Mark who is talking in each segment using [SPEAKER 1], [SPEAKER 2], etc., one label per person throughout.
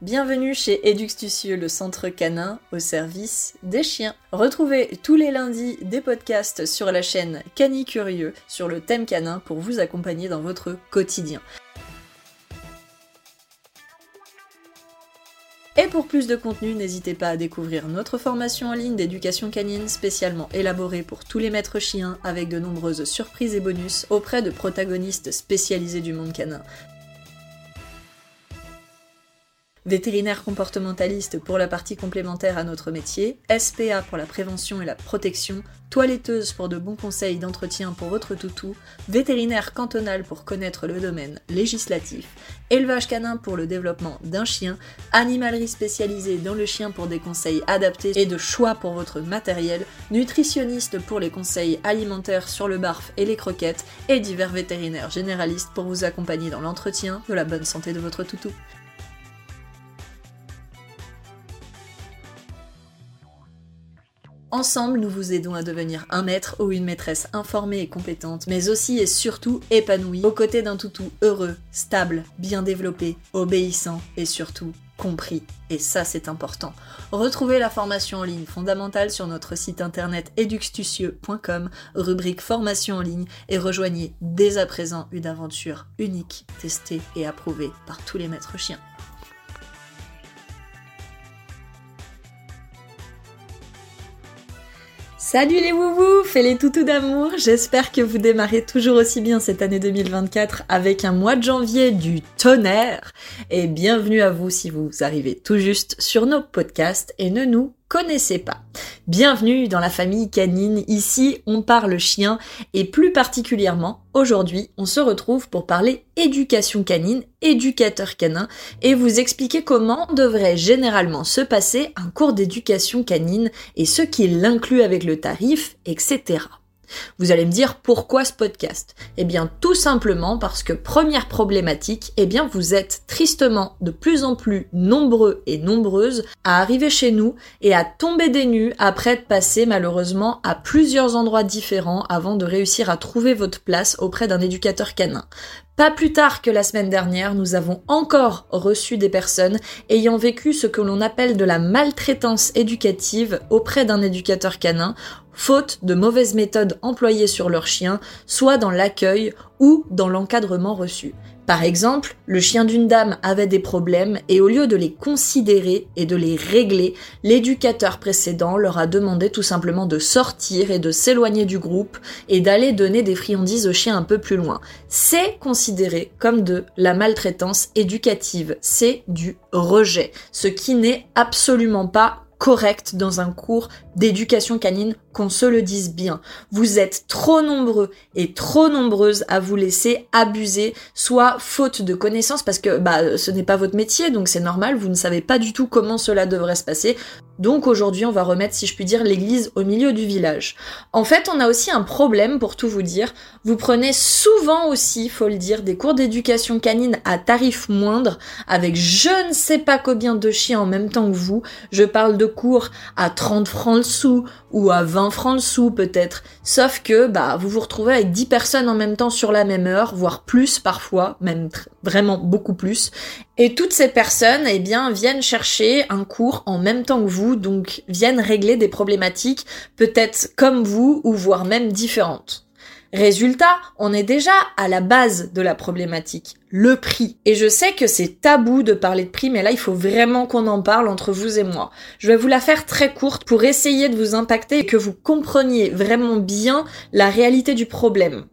[SPEAKER 1] Bienvenue chez Eduxtucieux, le centre canin au service des chiens. Retrouvez tous les lundis des podcasts sur la chaîne Cani Curieux sur le thème canin pour vous accompagner dans votre quotidien. Et pour plus de contenu, n'hésitez pas à découvrir notre formation en ligne d'éducation canine spécialement élaborée pour tous les maîtres chiens avec de nombreuses surprises et bonus auprès de protagonistes spécialisés du monde canin. Vétérinaire comportementaliste pour la partie complémentaire à notre métier, SPA pour la prévention et la protection, toiletteuse pour de bons conseils d'entretien pour votre toutou, vétérinaire cantonal pour connaître le domaine législatif, élevage canin pour le développement d'un chien, animalerie spécialisée dans le chien pour des conseils adaptés et de choix pour votre matériel, nutritionniste pour les conseils alimentaires sur le barf et les croquettes, et divers vétérinaires généralistes pour vous accompagner dans l'entretien de la bonne santé de votre toutou. Ensemble, nous vous aidons à devenir un maître ou une maîtresse informée et compétente, mais aussi et surtout épanouie, aux côtés d'un toutou heureux, stable, bien développé, obéissant et surtout compris. Et ça, c'est important. Retrouvez la formation en ligne fondamentale sur notre site internet eduxtucieux.com, rubrique formation en ligne, et rejoignez dès à présent une aventure unique, testée et approuvée par tous les maîtres chiens. Salut les woubous, fais les toutous d'amour, j'espère que vous démarrez toujours aussi bien cette année 2024 avec un mois de janvier du tonnerre. Et bienvenue à vous si vous arrivez tout juste sur nos podcasts et ne nous connaissez pas. Bienvenue dans la famille canine, ici on parle chien et plus particulièrement aujourd'hui on se retrouve pour parler éducation canine, éducateur canin et vous expliquer comment devrait généralement se passer un cours d'éducation canine et ce qui l'inclut avec le tarif, etc. Vous allez me dire pourquoi ce podcast? Eh bien tout simplement parce que première problématique, eh bien vous êtes tristement de plus en plus nombreux et nombreuses à arriver chez nous et à tomber des nues après de passer malheureusement à plusieurs endroits différents avant de réussir à trouver votre place auprès d'un éducateur canin. Pas plus tard que la semaine dernière, nous avons encore reçu des personnes ayant vécu ce que l'on appelle de la maltraitance éducative auprès d'un éducateur canin faute de mauvaises méthodes employées sur leur chien, soit dans l'accueil ou dans l'encadrement reçu. Par exemple, le chien d'une dame avait des problèmes et au lieu de les considérer et de les régler, l'éducateur précédent leur a demandé tout simplement de sortir et de s'éloigner du groupe et d'aller donner des friandises au chien un peu plus loin. C'est considéré comme de la maltraitance éducative, c'est du rejet, ce qui n'est absolument pas correct dans un cours d'éducation canine, qu'on se le dise bien. Vous êtes trop nombreux et trop nombreuses à vous laisser abuser, soit faute de connaissances, parce que bah, ce n'est pas votre métier, donc c'est normal, vous ne savez pas du tout comment cela devrait se passer. Donc aujourd'hui, on va remettre, si je puis dire, l'église au milieu du village. En fait, on a aussi un problème, pour tout vous dire. Vous prenez souvent aussi, faut le dire, des cours d'éducation canine à tarif moindre, avec je ne sais pas combien de chiens en même temps que vous. Je parle de cours à 30 francs le sou, ou à 20 francs le peut-être. Sauf que, bah, vous vous retrouvez avec 10 personnes en même temps sur la même heure, voire plus parfois, même vraiment beaucoup plus. Et toutes ces personnes, eh bien, viennent chercher un cours en même temps que vous, donc viennent régler des problématiques peut-être comme vous, ou voire même différentes. Résultat, on est déjà à la base de la problématique, le prix. Et je sais que c'est tabou de parler de prix, mais là il faut vraiment qu'on en parle entre vous et moi. Je vais vous la faire très courte pour essayer de vous impacter et que vous compreniez vraiment bien la réalité du problème.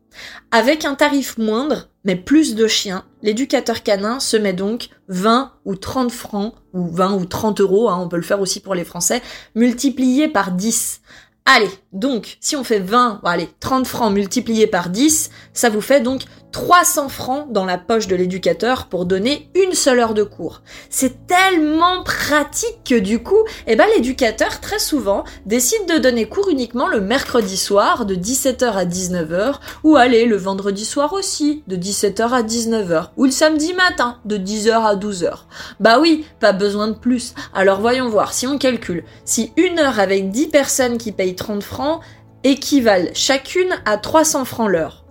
[SPEAKER 1] Avec un tarif moindre, mais plus de chiens, l'éducateur canin se met donc 20 ou 30 francs, ou 20 ou 30 euros, hein, on peut le faire aussi pour les Français, multiplié par 10. Allez, donc, si on fait 20, allez, 30 francs multipliés par 10, ça vous fait donc 300 francs dans la poche de l'éducateur pour donner une seule heure de cours. C'est tellement pratique que du coup, eh ben, l'éducateur, très souvent, décide de donner cours uniquement le mercredi soir de 17h à 19h, ou allez, le vendredi soir aussi, de 17h à 19h, ou le samedi matin, de 10h à 12h. Bah oui, pas besoin de plus. Alors voyons voir, si on calcule, si une heure avec 10 personnes qui payent 30 francs équivalent chacune à 300 francs l'heure.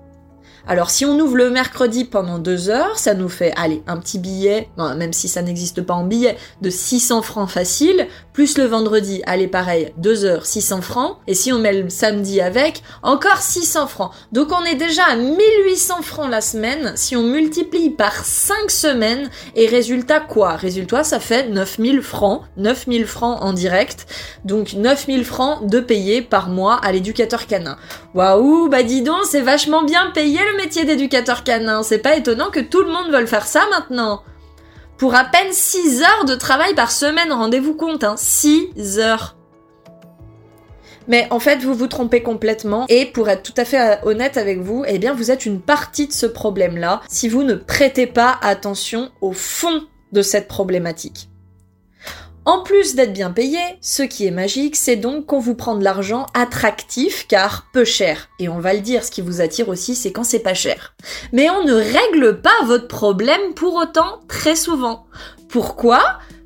[SPEAKER 1] Alors si on ouvre le mercredi pendant deux heures, ça nous fait, allez, un petit billet, même si ça n'existe pas en billet, de 600 francs facile, plus le vendredi, allez pareil, deux heures, 600 francs, et si on met le samedi avec, encore 600 francs. Donc on est déjà à 1800 francs la semaine, si on multiplie par 5 semaines, et résultat quoi? Résultat, ça fait 9000 francs, 9000 francs en direct, donc 9000 francs de payer par mois à l'éducateur canin. Waouh, bah dis donc, c'est vachement bien payé métier d'éducateur canin, c'est pas étonnant que tout le monde veuille faire ça maintenant. Pour à peine 6 heures de travail par semaine, rendez-vous compte, hein, 6 heures. Mais en fait, vous vous trompez complètement. Et pour être tout à fait euh, honnête avec vous, eh bien, vous êtes une partie de ce problème-là si vous ne prêtez pas attention au fond de cette problématique. En plus d'être bien payé, ce qui est magique, c'est donc qu'on vous prend de l'argent attractif car peu cher. Et on va le dire, ce qui vous attire aussi, c'est quand c'est pas cher. Mais on ne règle pas votre problème pour autant très souvent. Pourquoi?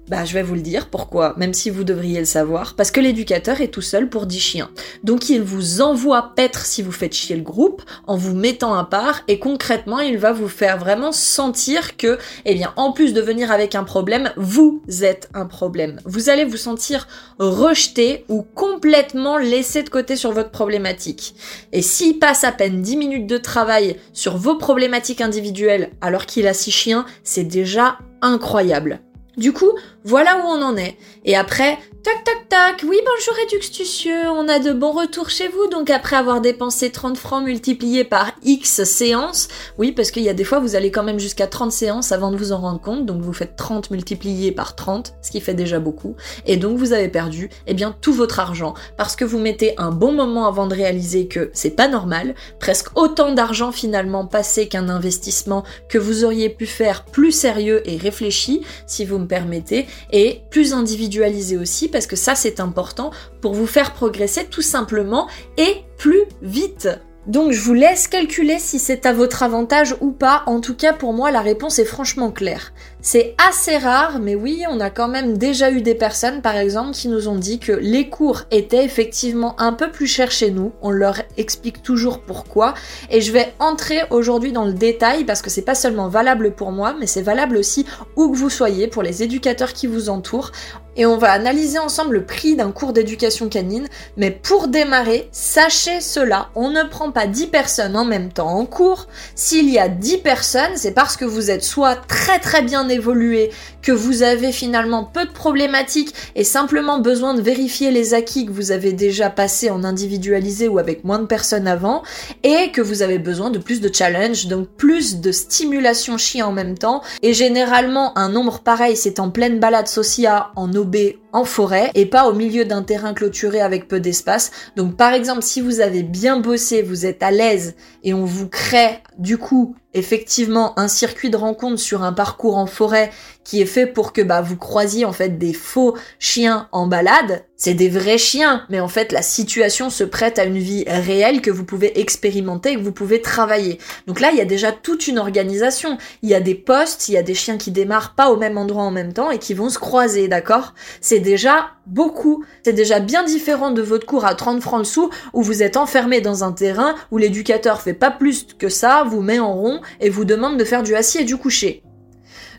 [SPEAKER 1] Bah, je vais vous le dire. Pourquoi? Même si vous devriez le savoir. Parce que l'éducateur est tout seul pour 10 chiens. Donc il vous envoie paître si vous faites chier le groupe, en vous mettant à part, et concrètement, il va vous faire vraiment sentir que, eh bien, en plus de venir avec un problème, vous êtes un problème. Vous allez vous sentir rejeté ou complètement laissé de côté sur votre problématique. Et s'il passe à peine 10 minutes de travail sur vos problématiques individuelles alors qu'il a 6 chiens, c'est déjà incroyable. Du coup, voilà où on en est. Et après, tac tac tac, oui bonjour Réduxtucieux, on a de bons retours chez vous, donc après avoir dépensé 30 francs multipliés par X séances, oui parce qu'il y a des fois vous allez quand même jusqu'à 30 séances avant de vous en rendre compte, donc vous faites 30 multipliés par 30, ce qui fait déjà beaucoup, et donc vous avez perdu, eh bien tout votre argent, parce que vous mettez un bon moment avant de réaliser que c'est pas normal, presque autant d'argent finalement passé qu'un investissement que vous auriez pu faire plus sérieux et réfléchi, si vous me permettez, et plus individualisé aussi, parce que ça c'est important pour vous faire progresser tout simplement et plus vite. Donc je vous laisse calculer si c'est à votre avantage ou pas. En tout cas, pour moi, la réponse est franchement claire. C'est assez rare, mais oui, on a quand même déjà eu des personnes, par exemple, qui nous ont dit que les cours étaient effectivement un peu plus chers chez nous. On leur explique toujours pourquoi. Et je vais entrer aujourd'hui dans le détail parce que c'est pas seulement valable pour moi, mais c'est valable aussi où que vous soyez, pour les éducateurs qui vous entourent et on va analyser ensemble le prix d'un cours d'éducation canine. Mais pour démarrer, sachez cela, on ne prend pas 10 personnes en même temps en cours. S'il y a 10 personnes, c'est parce que vous êtes soit très très bien évolué, que vous avez finalement peu de problématiques et simplement besoin de vérifier les acquis que vous avez déjà passés en individualisé ou avec moins de personnes avant, et que vous avez besoin de plus de challenge, donc plus de stimulation chien en même temps. Et généralement, un nombre pareil, c'est en pleine balade sociale, en OB en forêt et pas au milieu d'un terrain clôturé avec peu d'espace. Donc par exemple, si vous avez bien bossé, vous êtes à l'aise et on vous crée du coup effectivement un circuit de rencontre sur un parcours en forêt qui est fait pour que bah vous croisiez en fait des faux chiens en balade, c'est des vrais chiens, mais en fait la situation se prête à une vie réelle que vous pouvez expérimenter et que vous pouvez travailler. Donc là, il y a déjà toute une organisation. Il y a des postes, il y a des chiens qui démarrent pas au même endroit en même temps et qui vont se croiser, d'accord? C'est déjà beaucoup. C'est déjà bien différent de votre cours à 30 francs le sou où vous êtes enfermé dans un terrain où l'éducateur fait pas plus que ça, vous met en rond et vous demande de faire du assis et du coucher.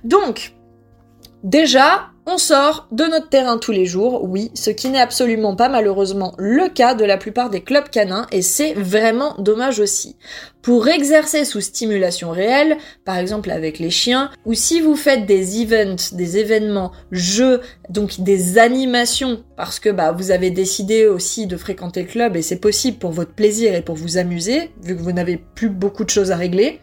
[SPEAKER 1] Donc, déjà, on sort de notre terrain tous les jours, oui, ce qui n'est absolument pas malheureusement le cas de la plupart des clubs canins et c'est vraiment dommage aussi. Pour exercer sous stimulation réelle, par exemple avec les chiens, ou si vous faites des events, des événements, jeux, donc des animations, parce que bah vous avez décidé aussi de fréquenter le club et c'est possible pour votre plaisir et pour vous amuser, vu que vous n'avez plus beaucoup de choses à régler,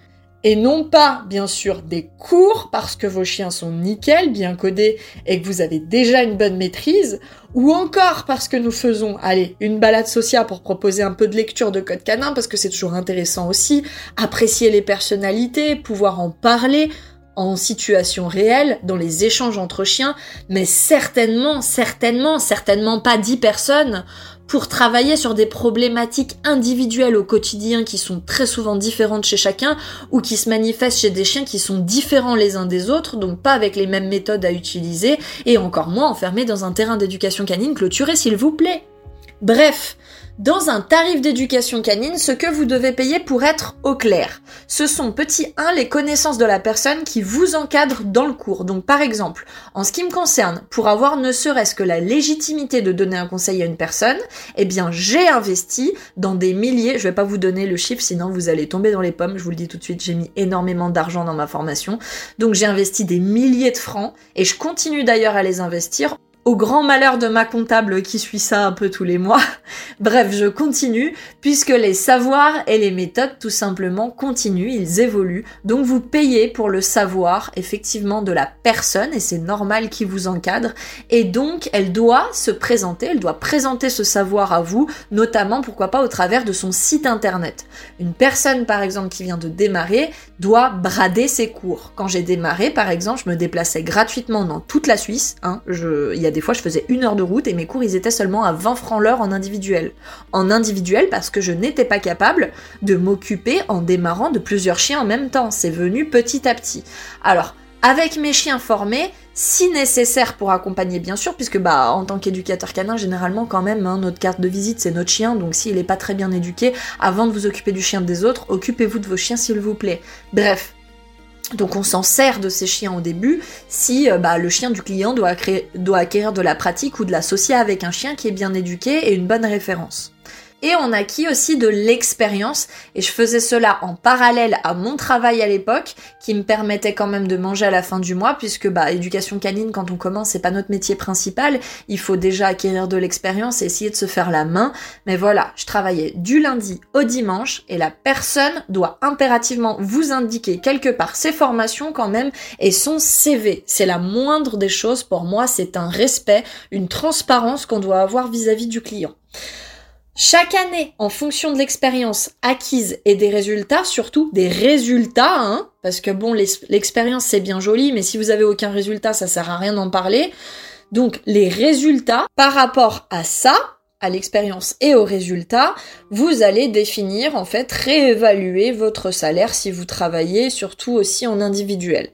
[SPEAKER 1] et non pas bien sûr des cours parce que vos chiens sont nickel, bien codés et que vous avez déjà une bonne maîtrise, ou encore parce que nous faisons, allez, une balade sociale pour proposer un peu de lecture de code canin parce que c'est toujours intéressant aussi, apprécier les personnalités, pouvoir en parler, en situation réelle, dans les échanges entre chiens, mais certainement, certainement, certainement pas 10 personnes pour travailler sur des problématiques individuelles au quotidien qui sont très souvent différentes chez chacun ou qui se manifestent chez des chiens qui sont différents les uns des autres, donc pas avec les mêmes méthodes à utiliser et encore moins enfermés dans un terrain d'éducation canine clôturé s'il vous plaît. Bref, Dans un tarif d'éducation canine, ce que vous devez payer pour être au clair, ce sont petit 1 les connaissances de la personne qui vous encadre dans le cours. Donc par exemple, en ce qui me concerne, pour avoir ne serait-ce que la légitimité de donner un conseil à une personne, eh bien j'ai investi dans des milliers, je vais pas vous donner le chiffre sinon vous allez tomber dans les pommes, je vous le dis tout de suite, j'ai mis énormément d'argent dans ma formation. Donc j'ai investi des milliers de francs et je continue d'ailleurs à les investir au grand malheur de ma comptable qui suit ça un peu tous les mois. Bref, je continue, puisque les savoirs et les méthodes tout simplement continuent, ils évoluent. Donc vous payez pour le savoir effectivement de la personne, et c'est normal qui vous encadre. Et donc elle doit se présenter, elle doit présenter ce savoir à vous, notamment pourquoi pas au travers de son site internet. Une personne par exemple qui vient de démarrer doit brader ses cours. Quand j'ai démarré par exemple, je me déplaçais gratuitement dans toute la Suisse. Hein. Des fois, je faisais une heure de route et mes cours, ils étaient seulement à 20 francs l'heure en individuel. En individuel parce que je n'étais pas capable de m'occuper en démarrant de plusieurs chiens en même temps. C'est venu petit à petit. Alors, avec mes chiens formés, si nécessaire pour accompagner bien sûr, puisque bah en tant qu'éducateur canin, généralement quand même, hein, notre carte de visite c'est notre chien, donc s'il n'est pas très bien éduqué, avant de vous occuper du chien des autres, occupez-vous de vos chiens s'il vous plaît. Bref, donc on s'en sert de ces chiens au début si euh, bah, le chien du client doit, doit acquérir de la pratique ou de l'associer avec un chien qui est bien éduqué et une bonne référence et on acquis aussi de l'expérience et je faisais cela en parallèle à mon travail à l'époque qui me permettait quand même de manger à la fin du mois puisque bah éducation canine quand on commence c'est pas notre métier principal, il faut déjà acquérir de l'expérience et essayer de se faire la main mais voilà, je travaillais du lundi au dimanche et la personne doit impérativement vous indiquer quelque part ses formations quand même et son CV. C'est la moindre des choses pour moi, c'est un respect, une transparence qu'on doit avoir vis-à-vis -vis du client. Chaque année, en fonction de l'expérience acquise et des résultats, surtout des résultats, hein, parce que bon, l'expérience c'est bien joli, mais si vous avez aucun résultat, ça sert à rien d'en parler. Donc les résultats par rapport à ça, à l'expérience et aux résultats, vous allez définir, en fait, réévaluer votre salaire si vous travaillez, surtout aussi en individuel.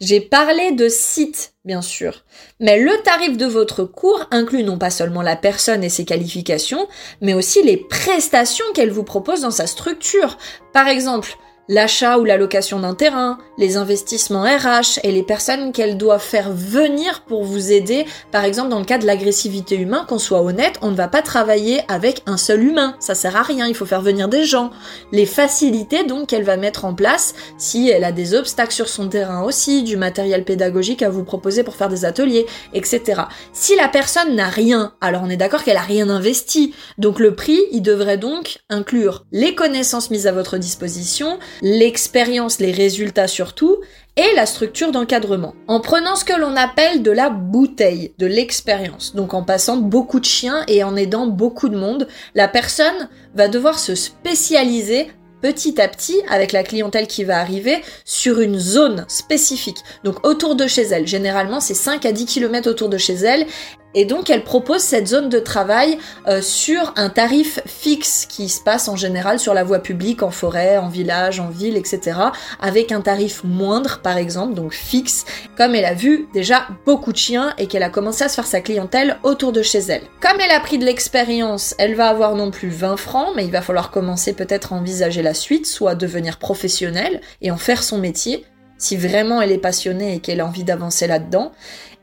[SPEAKER 1] J'ai parlé de site, bien sûr, mais le tarif de votre cours inclut non pas seulement la personne et ses qualifications, mais aussi les prestations qu'elle vous propose dans sa structure. Par exemple, l'achat ou la location d'un terrain, les investissements RH et les personnes qu'elle doit faire venir pour vous aider. Par exemple, dans le cas de l'agressivité humaine, qu'on soit honnête, on ne va pas travailler avec un seul humain. Ça sert à rien, il faut faire venir des gens. Les facilités donc qu'elle va mettre en place si elle a des obstacles sur son terrain aussi, du matériel pédagogique à vous proposer pour faire des ateliers, etc. Si la personne n'a rien, alors on est d'accord qu'elle a rien investi. Donc le prix, il devrait donc inclure les connaissances mises à votre disposition, l'expérience, les résultats surtout, et la structure d'encadrement. En prenant ce que l'on appelle de la bouteille, de l'expérience, donc en passant beaucoup de chiens et en aidant beaucoup de monde, la personne va devoir se spécialiser petit à petit avec la clientèle qui va arriver sur une zone spécifique. Donc autour de chez elle. Généralement, c'est 5 à 10 km autour de chez elle. Et donc elle propose cette zone de travail euh, sur un tarif fixe qui se passe en général sur la voie publique, en forêt, en village, en ville, etc. Avec un tarif moindre par exemple, donc fixe, comme elle a vu déjà beaucoup de chiens et qu'elle a commencé à se faire sa clientèle autour de chez elle. Comme elle a pris de l'expérience, elle va avoir non plus 20 francs, mais il va falloir commencer peut-être à envisager la suite, soit devenir professionnelle et en faire son métier, si vraiment elle est passionnée et qu'elle a envie d'avancer là-dedans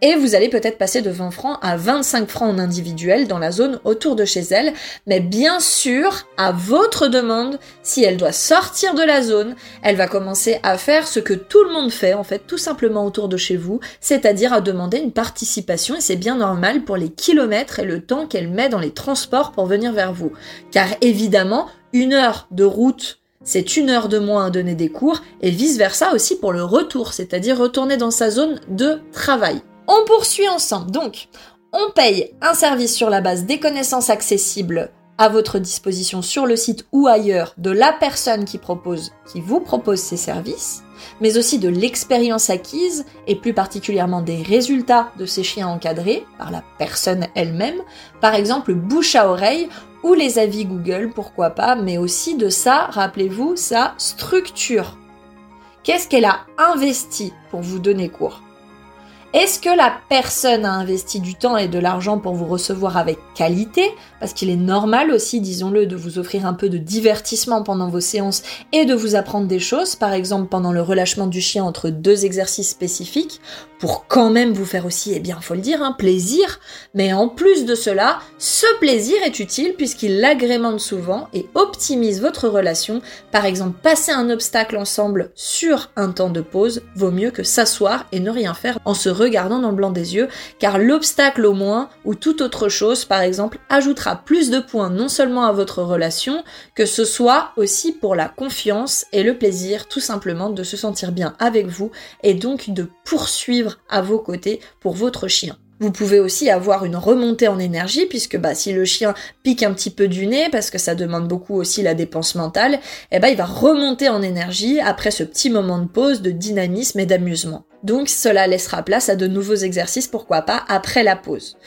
[SPEAKER 1] et vous allez peut-être passer de 20 francs à 25 francs en individuel dans la zone autour de chez elle, mais bien sûr, à votre demande, si elle doit sortir de la zone, elle va commencer à faire ce que tout le monde fait en fait tout simplement autour de chez vous, c'est-à-dire à demander une participation et c'est bien normal pour les kilomètres et le temps qu'elle met dans les transports pour venir vers vous. Car évidemment, une heure de route c'est une heure de moins à donner des cours et vice versa aussi pour le retour, c'est-à-dire retourner dans sa zone de travail. On poursuit ensemble. Donc, on paye un service sur la base des connaissances accessibles à votre disposition sur le site ou ailleurs de la personne qui propose, qui vous propose ces services, mais aussi de l'expérience acquise et plus particulièrement des résultats de ces chiens encadrés par la personne elle-même, par exemple bouche à oreille ou les avis Google, pourquoi pas, mais aussi de ça, rappelez-vous, sa structure. Qu'est-ce qu'elle a investi pour vous donner cours? Est-ce que la personne a investi du temps et de l'argent pour vous recevoir avec qualité? Parce qu'il est normal aussi, disons-le, de vous offrir un peu de divertissement pendant vos séances et de vous apprendre des choses, par exemple pendant le relâchement du chien entre deux exercices spécifiques, pour quand même vous faire aussi, eh bien, faut le dire, un plaisir. Mais en plus de cela, ce plaisir est utile puisqu'il l'agrémente souvent et optimise votre relation. Par exemple, passer un obstacle ensemble sur un temps de pause vaut mieux que s'asseoir et ne rien faire en se regardant dans le blanc des yeux, car l'obstacle au moins, ou toute autre chose par exemple, ajoutera plus de points non seulement à votre relation, que ce soit aussi pour la confiance et le plaisir tout simplement de se sentir bien avec vous et donc de poursuivre à vos côtés pour votre chien. Vous pouvez aussi avoir une remontée en énergie puisque bah, si le chien pique un petit peu du nez parce que ça demande beaucoup aussi la dépense mentale, eh ben, il va remonter en énergie après ce petit moment de pause, de dynamisme et d'amusement. Donc cela laissera place à de nouveaux exercices, pourquoi pas, après la pause.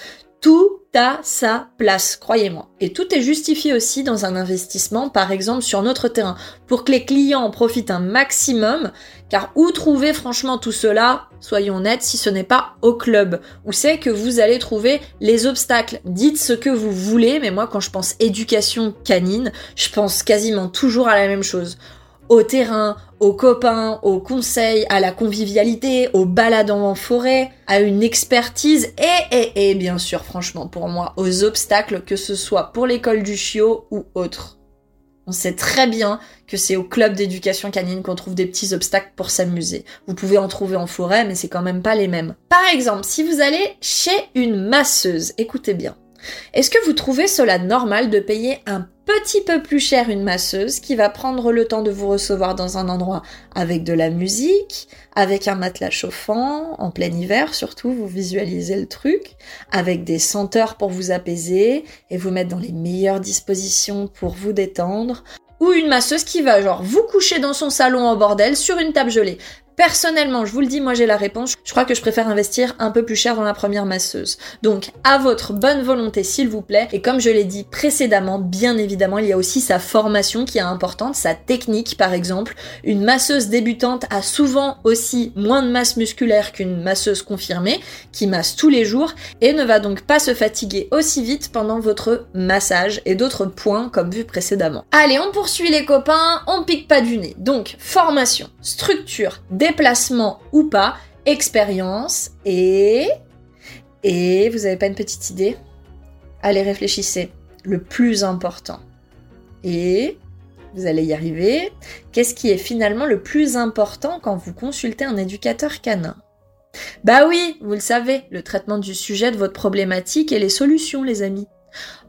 [SPEAKER 1] Tout a sa place, croyez-moi. Et tout est justifié aussi dans un investissement, par exemple sur notre terrain, pour que les clients en profitent un maximum, car où trouver franchement tout cela, soyons honnêtes, si ce n'est pas au club, où c'est que vous allez trouver les obstacles. Dites ce que vous voulez, mais moi quand je pense éducation canine, je pense quasiment toujours à la même chose au terrain, aux copains, aux conseils, à la convivialité, aux baladant en forêt, à une expertise et, et, et bien sûr, franchement, pour moi, aux obstacles, que ce soit pour l'école du chiot ou autre. On sait très bien que c'est au club d'éducation canine qu'on trouve des petits obstacles pour s'amuser. Vous pouvez en trouver en forêt, mais c'est quand même pas les mêmes. Par exemple, si vous allez chez une masseuse, écoutez bien. Est-ce que vous trouvez cela normal de payer un petit peu plus cher une masseuse qui va prendre le temps de vous recevoir dans un endroit avec de la musique, avec un matelas chauffant, en plein hiver surtout, vous visualisez le truc, avec des senteurs pour vous apaiser et vous mettre dans les meilleures dispositions pour vous détendre, ou une masseuse qui va genre vous coucher dans son salon en bordel sur une table gelée. Personnellement, je vous le dis, moi j'ai la réponse. Je crois que je préfère investir un peu plus cher dans la première masseuse. Donc, à votre bonne volonté, s'il vous plaît. Et comme je l'ai dit précédemment, bien évidemment, il y a aussi sa formation qui est importante, sa technique par exemple. Une masseuse débutante a souvent aussi moins de masse musculaire qu'une masseuse confirmée, qui masse tous les jours, et ne va donc pas se fatiguer aussi vite pendant votre massage et d'autres points comme vu précédemment. Allez, on poursuit les copains, on pique pas du nez. Donc, formation, structure, déplacement ou pas, expérience et... Et vous avez pas une petite idée? Allez, réfléchissez. Le plus important. Et vous allez y arriver. Qu'est-ce qui est finalement le plus important quand vous consultez un éducateur canin? Bah oui, vous le savez, le traitement du sujet de votre problématique et les solutions, les amis.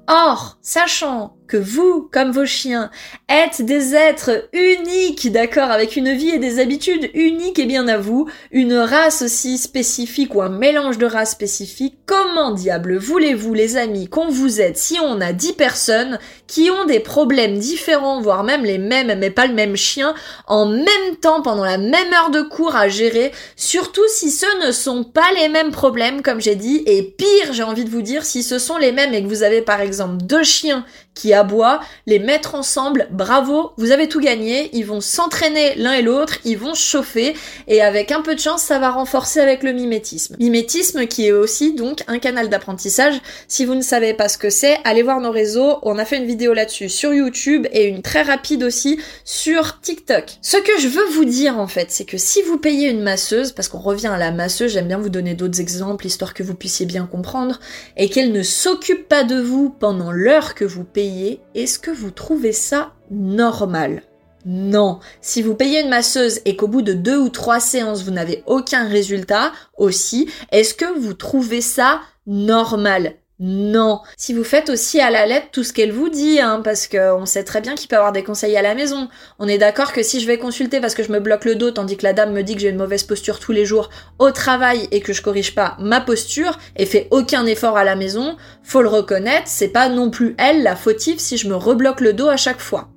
[SPEAKER 1] Or, sachant que vous, comme vos chiens, êtes des êtres uniques, d'accord, avec une vie et des habitudes uniques et bien à vous, une race aussi spécifique ou un mélange de races spécifiques, comment diable voulez-vous, les amis, qu'on vous aide si on a 10 personnes qui ont des problèmes différents, voire même les mêmes, mais pas le même chien, en même temps pendant la même heure de cours à gérer, surtout si ce ne sont pas les mêmes problèmes, comme j'ai dit, et pire, j'ai envie de vous dire, si ce sont les mêmes et que vous avez par exemple deux chiens qui aboient, les mettre ensemble, bravo, vous avez tout gagné, ils vont s'entraîner l'un et l'autre, ils vont chauffer, et avec un peu de chance, ça va renforcer avec le mimétisme. Mimétisme qui est aussi donc un canal d'apprentissage. Si vous ne savez pas ce que c'est, allez voir nos réseaux, on a fait une vidéo là-dessus sur YouTube et une très rapide aussi sur TikTok. Ce que je veux vous dire en fait, c'est que si vous payez une masseuse, parce qu'on revient à la masseuse, j'aime bien vous donner d'autres exemples, histoire que vous puissiez bien comprendre, et qu'elle ne s'occupe pas de vous pendant l'heure que vous payez, est-ce que vous trouvez ça normal? Non. Si vous payez une masseuse et qu'au bout de deux ou trois séances, vous n'avez aucun résultat aussi, est-ce que vous trouvez ça normal? Non. Si vous faites aussi à la lettre tout ce qu'elle vous dit, hein, parce qu'on sait très bien qu'il peut avoir des conseils à la maison. On est d'accord que si je vais consulter parce que je me bloque le dos tandis que la dame me dit que j'ai une mauvaise posture tous les jours au travail et que je corrige pas ma posture et fais aucun effort à la maison, faut le reconnaître, c'est pas non plus elle la fautive si je me rebloque le dos à chaque fois.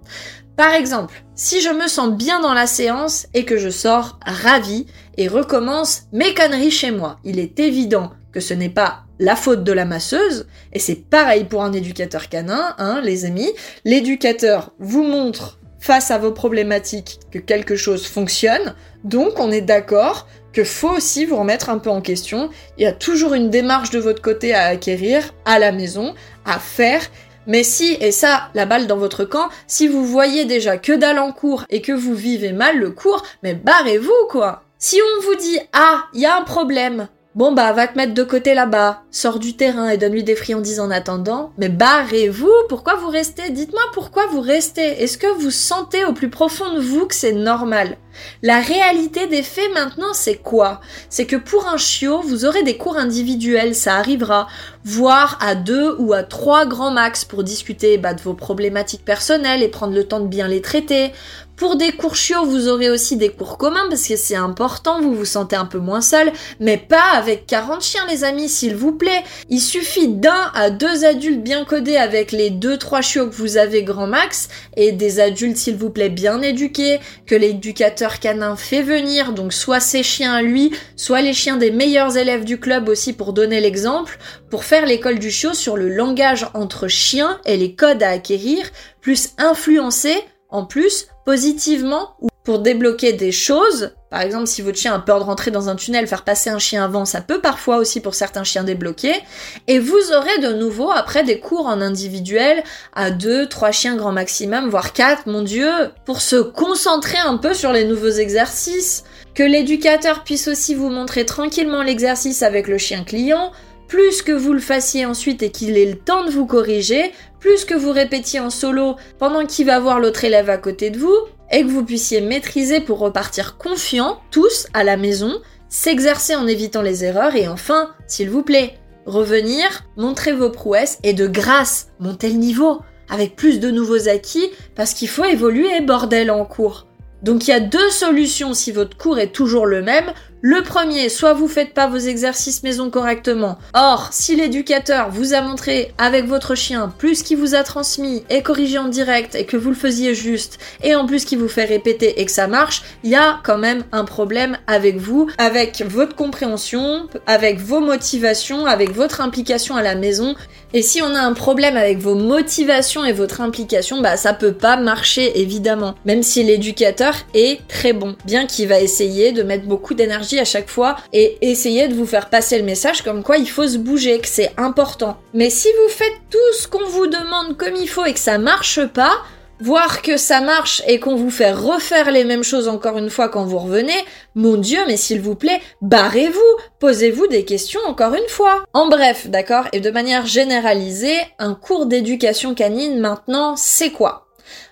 [SPEAKER 1] Par exemple, si je me sens bien dans la séance et que je sors ravie et recommence mes conneries chez moi, il est évident que ce n'est pas la faute de la masseuse, et c'est pareil pour un éducateur canin, hein, les amis. L'éducateur vous montre face à vos problématiques que quelque chose fonctionne. Donc on est d'accord que faut aussi vous remettre un peu en question. Il y a toujours une démarche de votre côté à acquérir à la maison, à faire. Mais si, et ça, la balle dans votre camp, si vous voyez déjà que dalle en cours et que vous vivez mal le cours, mais barrez-vous quoi Si on vous dit, ah, il y a un problème, Bon bah va te mettre de côté là-bas, sors du terrain et donne-lui des friandises en attendant. Mais barrez-vous, pourquoi vous restez? Dites-moi pourquoi vous restez. Est-ce que vous sentez au plus profond de vous que c'est normal? La réalité des faits maintenant c'est quoi? C'est que pour un chiot, vous aurez des cours individuels, ça arrivera, voire à deux ou à trois grands max pour discuter bah, de vos problématiques personnelles et prendre le temps de bien les traiter. Pour des cours chiots, vous aurez aussi des cours communs parce que c'est important, vous vous sentez un peu moins seul, mais pas avec 40 chiens les amis, s'il vous plaît. Il suffit d'un à deux adultes bien codés avec les deux trois chiots que vous avez grand max et des adultes s'il vous plaît bien éduqués que l'éducateur canin fait venir, donc soit ses chiens à lui, soit les chiens des meilleurs élèves du club aussi pour donner l'exemple, pour faire l'école du chiot sur le langage entre chiens et les codes à acquérir, plus influencer en plus positivement ou pour débloquer des choses. Par exemple, si votre chien a peur de rentrer dans un tunnel, faire passer un chien avant, ça peut parfois aussi pour certains chiens débloquer. Et vous aurez de nouveau après des cours en individuel à deux, trois chiens grand maximum, voire quatre, mon dieu, pour se concentrer un peu sur les nouveaux exercices. Que l'éducateur puisse aussi vous montrer tranquillement l'exercice avec le chien client, plus que vous le fassiez ensuite et qu'il ait le temps de vous corriger, plus que vous répétiez en solo pendant qu'il va voir l'autre élève à côté de vous, et que vous puissiez maîtriser pour repartir confiant, tous, à la maison, s'exercer en évitant les erreurs, et enfin, s'il vous plaît, revenir, montrer vos prouesses, et de grâce, monter le niveau, avec plus de nouveaux acquis, parce qu'il faut évoluer, bordel, en cours. Donc il y a deux solutions si votre cours est toujours le même. Le premier, soit vous faites pas vos exercices maison correctement. Or, si l'éducateur vous a montré avec votre chien plus qu'il vous a transmis et corrigé en direct et que vous le faisiez juste et en plus qu'il vous fait répéter et que ça marche, il y a quand même un problème avec vous, avec votre compréhension, avec vos motivations, avec votre implication à la maison. Et si on a un problème avec vos motivations et votre implication, bah ça peut pas marcher évidemment. Même si l'éducateur est très bon, bien qu'il va essayer de mettre beaucoup d'énergie à chaque fois et essayer de vous faire passer le message comme quoi il faut se bouger, que c'est important. Mais si vous faites tout ce qu'on vous demande comme il faut et que ça marche pas, voir que ça marche et qu'on vous fait refaire les mêmes choses encore une fois quand vous revenez, mon dieu, mais s'il vous plaît, barrez-vous, posez-vous des questions encore une fois. En bref, d'accord, et de manière généralisée, un cours d'éducation canine maintenant, c'est quoi?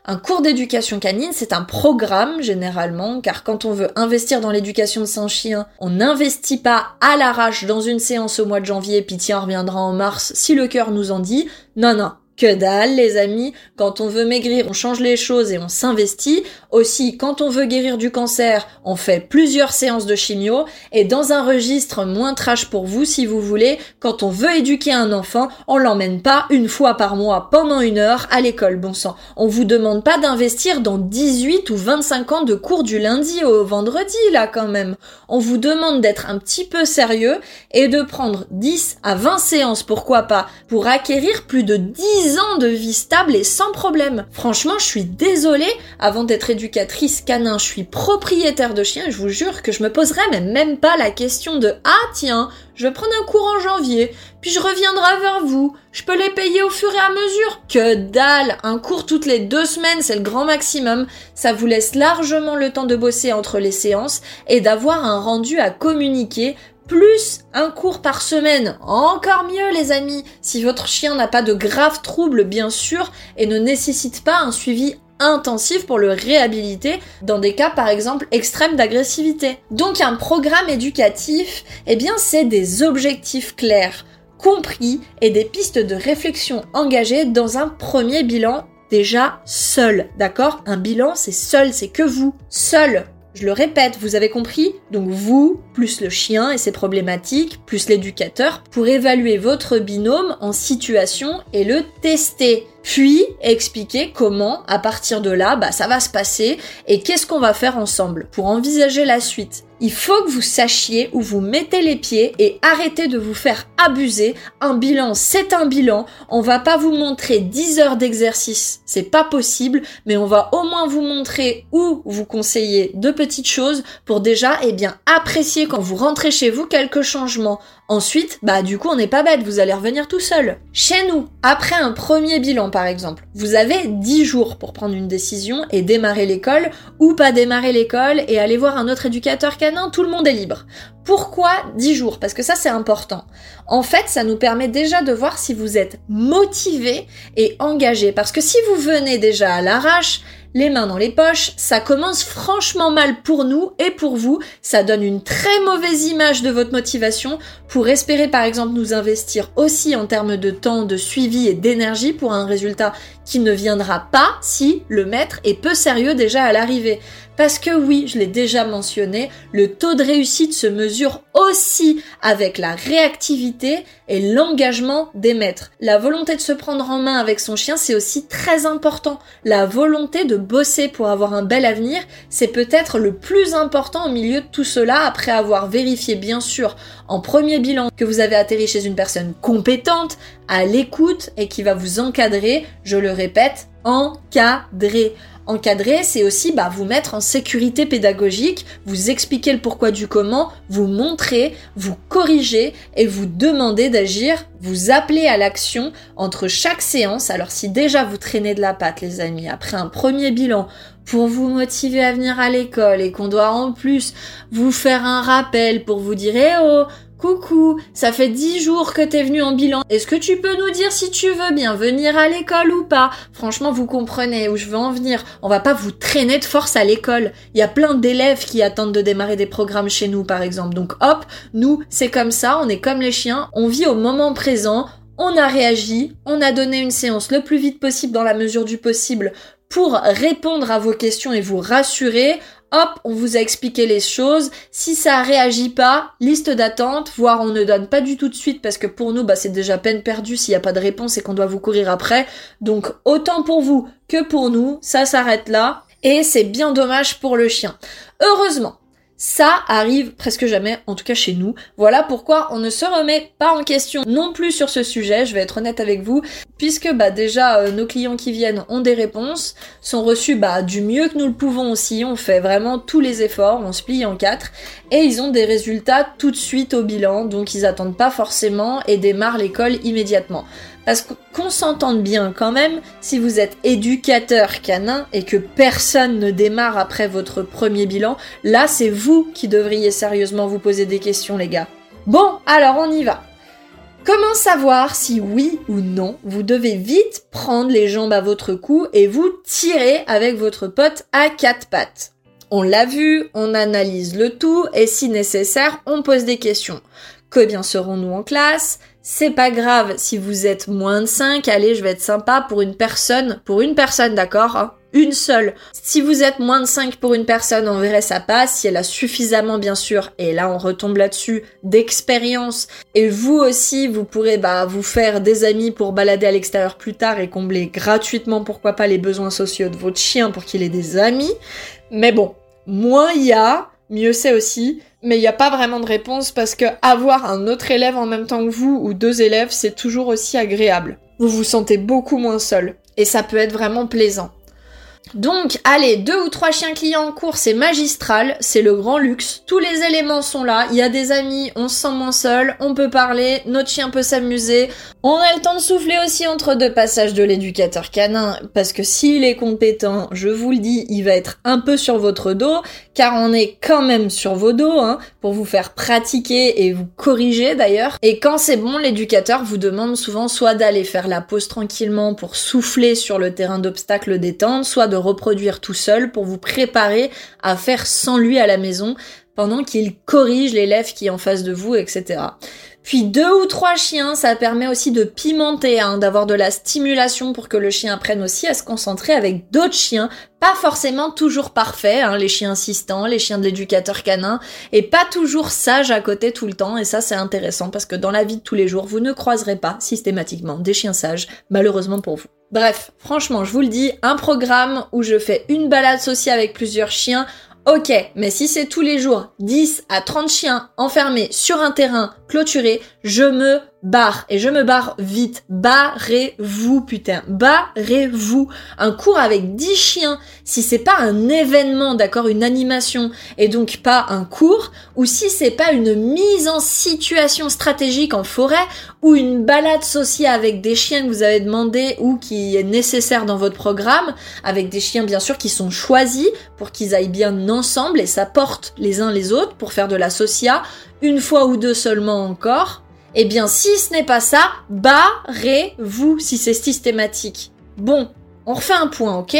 [SPEAKER 1] Un cours d'éducation canine, c'est un programme généralement, car quand on veut investir dans l'éducation de son chien, on n'investit pas à l'arrache dans une séance au mois de janvier, puis tiens, on reviendra en mars si le cœur nous en dit. Non, non, que dalle, les amis. Quand on veut maigrir, on change les choses et on s'investit. Aussi, quand on veut guérir du cancer, on fait plusieurs séances de chimio. Et dans un registre moins trash pour vous, si vous voulez, quand on veut éduquer un enfant, on l'emmène pas une fois par mois pendant une heure à l'école, bon sang. On vous demande pas d'investir dans 18 ou 25 ans de cours du lundi au vendredi, là, quand même. On vous demande d'être un petit peu sérieux et de prendre 10 à 20 séances, pourquoi pas, pour acquérir plus de 10 ans de vie stable et sans problème. Franchement, je suis désolée, avant d'être éducatrice canin, je suis propriétaire de chien, je vous jure que je me poserais même, même pas la question de ah tiens, je vais prendre un cours en janvier, puis je reviendrai vers vous. Je peux les payer au fur et à mesure. Que dalle Un cours toutes les deux semaines, c'est le grand maximum. Ça vous laisse largement le temps de bosser entre les séances et d'avoir un rendu à communiquer plus un cours par semaine. Encore mieux les amis, si votre chien n'a pas de graves troubles bien sûr et ne nécessite pas un suivi intensif pour le réhabiliter dans des cas par exemple extrêmes d'agressivité. Donc un programme éducatif, eh bien c'est des objectifs clairs, compris et des pistes de réflexion engagées dans un premier bilan déjà seul, d'accord? Un bilan c'est seul, c'est que vous, seul. Je le répète, vous avez compris? Donc vous, plus le chien et ses problématiques, plus l'éducateur, pour évaluer votre binôme en situation et le tester. Puis expliquer comment, à partir de là, bah, ça va se passer et qu'est-ce qu'on va faire ensemble pour envisager la suite. Il faut que vous sachiez où vous mettez les pieds et arrêtez de vous faire abuser. Un bilan, c'est un bilan. On va pas vous montrer 10 heures d'exercice, c'est pas possible, mais on va au moins vous montrer où vous conseiller de petites choses pour déjà, eh bien, apprécier quand vous rentrez chez vous quelques changements. Ensuite, bah du coup on n'est pas bête, vous allez revenir tout seul. Chez nous, après un premier bilan par exemple, vous avez 10 jours pour prendre une décision et démarrer l'école ou pas démarrer l'école et aller voir un autre éducateur tout le monde est libre. Pourquoi 10 jours? Parce que ça c'est important. En fait, ça nous permet déjà de voir si vous êtes motivé et engagé. Parce que si vous venez déjà à l'arrache, les mains dans les poches, ça commence franchement mal pour nous et pour vous, ça donne une très mauvaise image de votre motivation pour espérer par exemple nous investir aussi en termes de temps, de suivi et d'énergie pour un résultat qui ne viendra pas si le maître est peu sérieux déjà à l'arrivée. Parce que oui, je l'ai déjà mentionné, le taux de réussite se mesure aussi avec la réactivité et l'engagement des maîtres. La volonté de se prendre en main avec son chien, c'est aussi très important. La volonté de bosser pour avoir un bel avenir, c'est peut-être le plus important au milieu de tout cela après avoir vérifié bien sûr en premier bilan que vous avez atterri chez une personne compétente, à l'écoute et qui va vous encadrer, je le répète, encadrer. Encadrer, c'est aussi bah, vous mettre en sécurité pédagogique, vous expliquer le pourquoi du comment, vous montrer, vous corriger et vous demander d'agir, vous appeler à l'action entre chaque séance. Alors si déjà vous traînez de la patte les amis, après un premier bilan, pour vous motiver à venir à l'école et qu'on doit en plus vous faire un rappel pour vous dire eh oh Coucou, ça fait dix jours que t'es venu en bilan. Est-ce que tu peux nous dire si tu veux bien venir à l'école ou pas? Franchement, vous comprenez où je veux en venir. On va pas vous traîner de force à l'école. Il y a plein d'élèves qui attendent de démarrer des programmes chez nous, par exemple. Donc hop, nous, c'est comme ça, on est comme les chiens, on vit au moment présent, on a réagi, on a donné une séance le plus vite possible dans la mesure du possible pour répondre à vos questions et vous rassurer hop, on vous a expliqué les choses. Si ça réagit pas, liste d'attente, voire on ne donne pas du tout de suite parce que pour nous, bah, c'est déjà peine perdue s'il n'y a pas de réponse et qu'on doit vous courir après. Donc, autant pour vous que pour nous, ça s'arrête là. Et c'est bien dommage pour le chien. Heureusement, ça arrive presque jamais, en tout cas chez nous. Voilà pourquoi on ne se remet pas en question non plus sur ce sujet, je vais être honnête avec vous, puisque bah déjà euh, nos clients qui viennent ont des réponses, sont reçus bah du mieux que nous le pouvons aussi, on fait vraiment tous les efforts, on se plie en quatre, et ils ont des résultats tout de suite au bilan, donc ils attendent pas forcément et démarrent l'école immédiatement. Parce qu'on s'entende bien quand même, si vous êtes éducateur canin et que personne ne démarre après votre premier bilan, là c'est vous qui devriez sérieusement vous poser des questions les gars. Bon, alors on y va. Comment savoir si oui ou non vous devez vite prendre les jambes à votre cou et vous tirer avec votre pote à quatre pattes? On l'a vu, on analyse le tout et si nécessaire, on pose des questions. Que bien serons-nous en classe. C'est pas grave si vous êtes moins de 5, allez, je vais être sympa pour une personne, pour une personne, d'accord hein, Une seule. Si vous êtes moins de 5 pour une personne, on verrait ça passe, si elle a suffisamment bien sûr, et là on retombe là-dessus, d'expérience, et vous aussi, vous pourrez bah, vous faire des amis pour balader à l'extérieur plus tard et combler gratuitement, pourquoi pas, les besoins sociaux de votre chien pour qu'il ait des amis. Mais bon, moins il y a, mieux c'est aussi mais il n'y a pas vraiment de réponse parce que avoir un autre élève en même temps que vous ou deux élèves, c'est toujours aussi agréable. Vous vous sentez beaucoup moins seul et ça peut être vraiment plaisant. Donc, allez, deux ou trois chiens clients en cours, c'est magistral, c'est le grand luxe. Tous les éléments sont là, il y a des amis, on se sent moins seul, on peut parler, notre chien peut s'amuser. On a le temps de souffler aussi entre deux passages de l'éducateur canin, parce que s'il est compétent, je vous le dis, il va être un peu sur votre dos, car on est quand même sur vos dos, hein, pour vous faire pratiquer et vous corriger d'ailleurs. Et quand c'est bon, l'éducateur vous demande souvent soit d'aller faire la pause tranquillement pour souffler sur le terrain d'obstacle détente, soit de reproduire tout seul pour vous préparer à faire sans lui à la maison pendant qu'il corrige l'élève qui est en face de vous, etc. Puis deux ou trois chiens, ça permet aussi de pimenter, hein, d'avoir de la stimulation pour que le chien apprenne aussi à se concentrer avec d'autres chiens, pas forcément toujours parfaits, hein, les chiens assistants, les chiens de l'éducateur canin, et pas toujours sages à côté tout le temps, et ça c'est intéressant parce que dans la vie de tous les jours, vous ne croiserez pas systématiquement des chiens sages, malheureusement pour vous. Bref, franchement, je vous le dis, un programme où je fais une balade sociale avec plusieurs chiens, Ok, mais si c'est tous les jours 10 à 30 chiens enfermés sur un terrain clôturé, je me barre. Et je me barre vite. Barrez-vous, putain. Barrez-vous. Un cours avec 10 chiens, si c'est pas un événement, d'accord, une animation, et donc pas un cours, ou si c'est pas une mise en situation stratégique en forêt, ou une balade sociale avec des chiens que vous avez demandé ou qui est nécessaire dans votre programme, avec des chiens bien sûr qui sont choisis pour qu'ils aillent bien ensemble et ça porte les uns les autres pour faire de la socia, une fois ou deux seulement encore, eh bien si ce n'est pas ça, barrez-vous si c'est systématique. Bon, on refait un point, ok?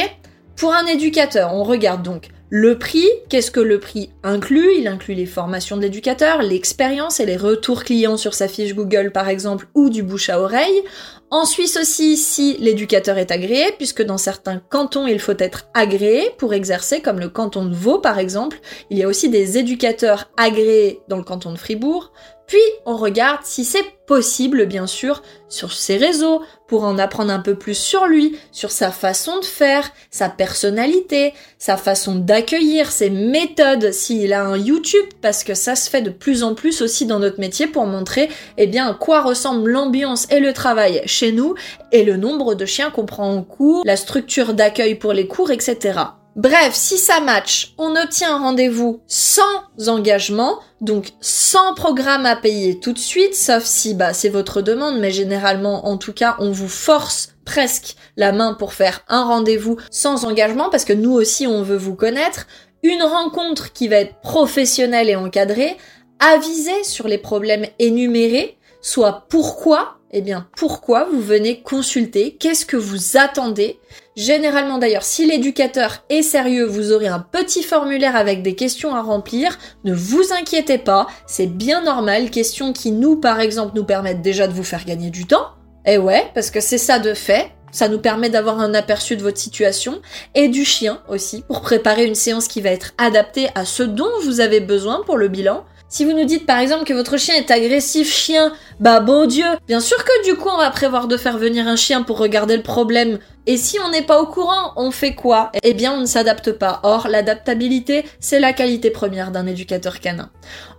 [SPEAKER 1] Pour un éducateur, on regarde donc le prix, qu'est-ce que le prix inclut? Il inclut les formations de l'éducateur, l'expérience et les retours clients sur sa fiche Google par exemple ou du bouche à oreille. En Suisse aussi, si l'éducateur est agréé, puisque dans certains cantons il faut être agréé pour exercer, comme le canton de Vaud par exemple, il y a aussi des éducateurs agréés dans le canton de Fribourg. Puis on regarde si c'est possible, bien sûr, sur ses réseaux, pour en apprendre un peu plus sur lui, sur sa façon de faire, sa personnalité, sa façon d'accueillir, ses méthodes, s'il a un YouTube, parce que ça se fait de plus en plus aussi dans notre métier pour montrer, eh bien, à quoi ressemble l'ambiance et le travail chez nous, et le nombre de chiens qu'on prend en cours, la structure d'accueil pour les cours, etc. Bref, si ça match, on obtient un rendez-vous sans engagement, donc sans programme à payer tout de suite, sauf si bah c'est votre demande, mais généralement en tout cas on vous force presque la main pour faire un rendez-vous sans engagement parce que nous aussi on veut vous connaître. Une rencontre qui va être professionnelle et encadrée, avisée sur les problèmes énumérés, soit pourquoi eh bien, pourquoi vous venez consulter? Qu'est-ce que vous attendez? Généralement d'ailleurs, si l'éducateur est sérieux, vous aurez un petit formulaire avec des questions à remplir. Ne vous inquiétez pas, c'est bien normal. Questions qui nous, par exemple, nous permettent déjà de vous faire gagner du temps. Eh ouais, parce que c'est ça de fait. Ça nous permet d'avoir un aperçu de votre situation et du chien aussi pour préparer une séance qui va être adaptée à ce dont vous avez besoin pour le bilan. Si vous nous dites par exemple que votre chien est agressif chien, bah bon Dieu, bien sûr que du coup on va prévoir de faire venir un chien pour regarder le problème et si on n'est pas au courant, on fait quoi? Eh bien, on ne s'adapte pas. Or, l'adaptabilité, c'est la qualité première d'un éducateur canin.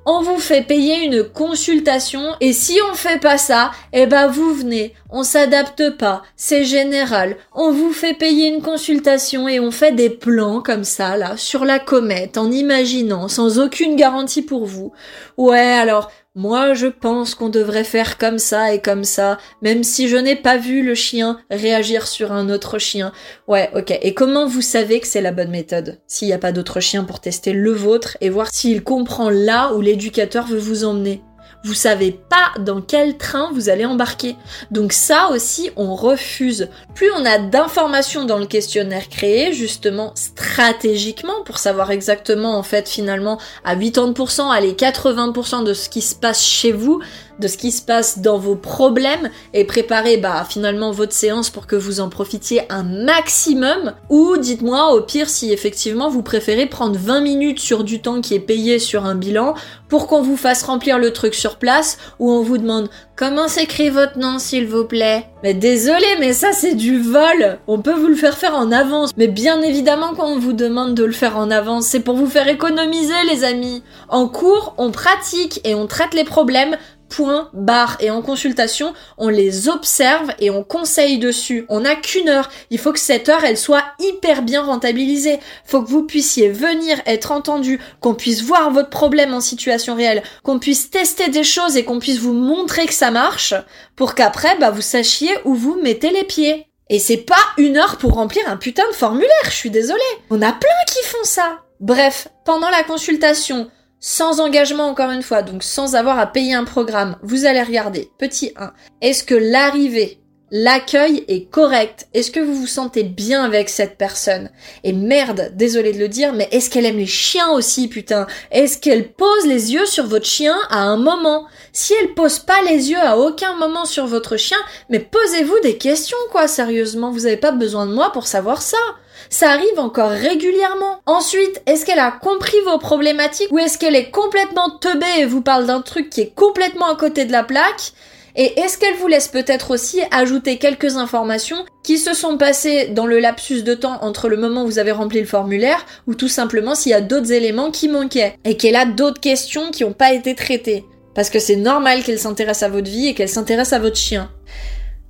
[SPEAKER 1] On vous fait payer une consultation et si on fait pas ça, eh ben vous venez, on s'adapte pas, c'est général. On vous fait payer une consultation et on fait des plans comme ça là sur la comète en imaginant sans aucune garantie pour vous. Ouais, alors moi, je pense qu'on devrait faire comme ça et comme ça, même si je n'ai pas vu le chien réagir sur un autre chien. Ouais, ok. Et comment vous savez que c'est la bonne méthode? S'il n'y a pas d'autre chien pour tester le vôtre et voir s'il comprend là où l'éducateur veut vous emmener vous savez pas dans quel train vous allez embarquer. Donc ça aussi, on refuse. Plus on a d'informations dans le questionnaire créé, justement stratégiquement, pour savoir exactement en fait finalement à 80%, allez 80% de ce qui se passe chez vous, de ce qui se passe dans vos problèmes et préparer bah finalement votre séance pour que vous en profitiez un maximum ou dites-moi au pire si effectivement vous préférez prendre 20 minutes sur du temps qui est payé sur un bilan pour qu'on vous fasse remplir le truc sur place ou on vous demande comment s'écrit votre nom s'il vous plaît? Mais désolé mais ça c'est du vol. On peut vous le faire faire en avance mais bien évidemment quand on vous demande de le faire en avance c'est pour vous faire économiser les amis. En cours on pratique et on traite les problèmes point barre. Et en consultation on les observe et on conseille dessus. On n'a qu'une heure. Il faut que cette heure elle soit hyper bien rentabilisée. Faut que vous puissiez venir être entendu qu'on puisse voir votre problème en situation réelle qu'on puisse tester des choses et qu'on puisse vous montrer que ça marche pour qu'après bah vous sachiez où vous mettez les pieds. Et c'est pas une heure pour remplir un putain de formulaire je suis désolée. On a plein qui font ça. Bref, pendant la consultation, sans engagement encore une fois, donc sans avoir à payer un programme, vous allez regarder, petit 1, est-ce que l'arrivée, l'accueil est correct? Est-ce que vous vous sentez bien avec cette personne? Et merde, désolé de le dire, mais est-ce qu'elle aime les chiens aussi, putain? Est-ce qu'elle pose les yeux sur votre chien à un moment? Si elle pose pas les yeux à aucun moment sur votre chien, mais posez-vous des questions, quoi, sérieusement, vous avez pas besoin de moi pour savoir ça ça arrive encore régulièrement. Ensuite, est-ce qu'elle a compris vos problématiques ou est-ce qu'elle est complètement teubée et vous parle d'un truc qui est complètement à côté de la plaque? Et est-ce qu'elle vous laisse peut-être aussi ajouter quelques informations qui se sont passées dans le lapsus de temps entre le moment où vous avez rempli le formulaire ou tout simplement s'il y a d'autres éléments qui manquaient et qu'elle a d'autres questions qui n'ont pas été traitées? Parce que c'est normal qu'elle s'intéresse à votre vie et qu'elle s'intéresse à votre chien.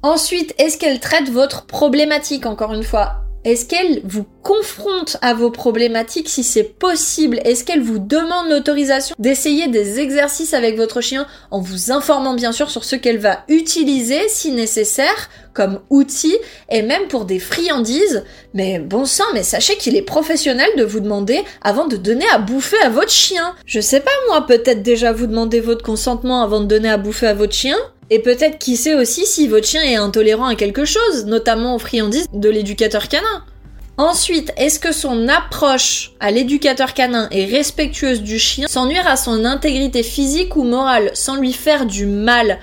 [SPEAKER 1] Ensuite, est-ce qu'elle traite votre problématique encore une fois? Est-ce qu'elle vous confronte à vos problématiques si c'est possible? Est-ce qu'elle vous demande l'autorisation d'essayer des exercices avec votre chien en vous informant bien sûr sur ce qu'elle va utiliser si nécessaire comme outil et même pour des friandises Mais bon sang, mais sachez qu'il est professionnel de vous demander avant de donner à bouffer à votre chien. Je sais pas moi, peut-être déjà vous demander votre consentement avant de donner à bouffer à votre chien et peut-être qui sait aussi si votre chien est intolérant à quelque chose, notamment aux friandises de l'éducateur canin. Ensuite, est-ce que son approche à l'éducateur canin est respectueuse du chien sans nuire à son intégrité physique ou morale, sans lui faire du mal?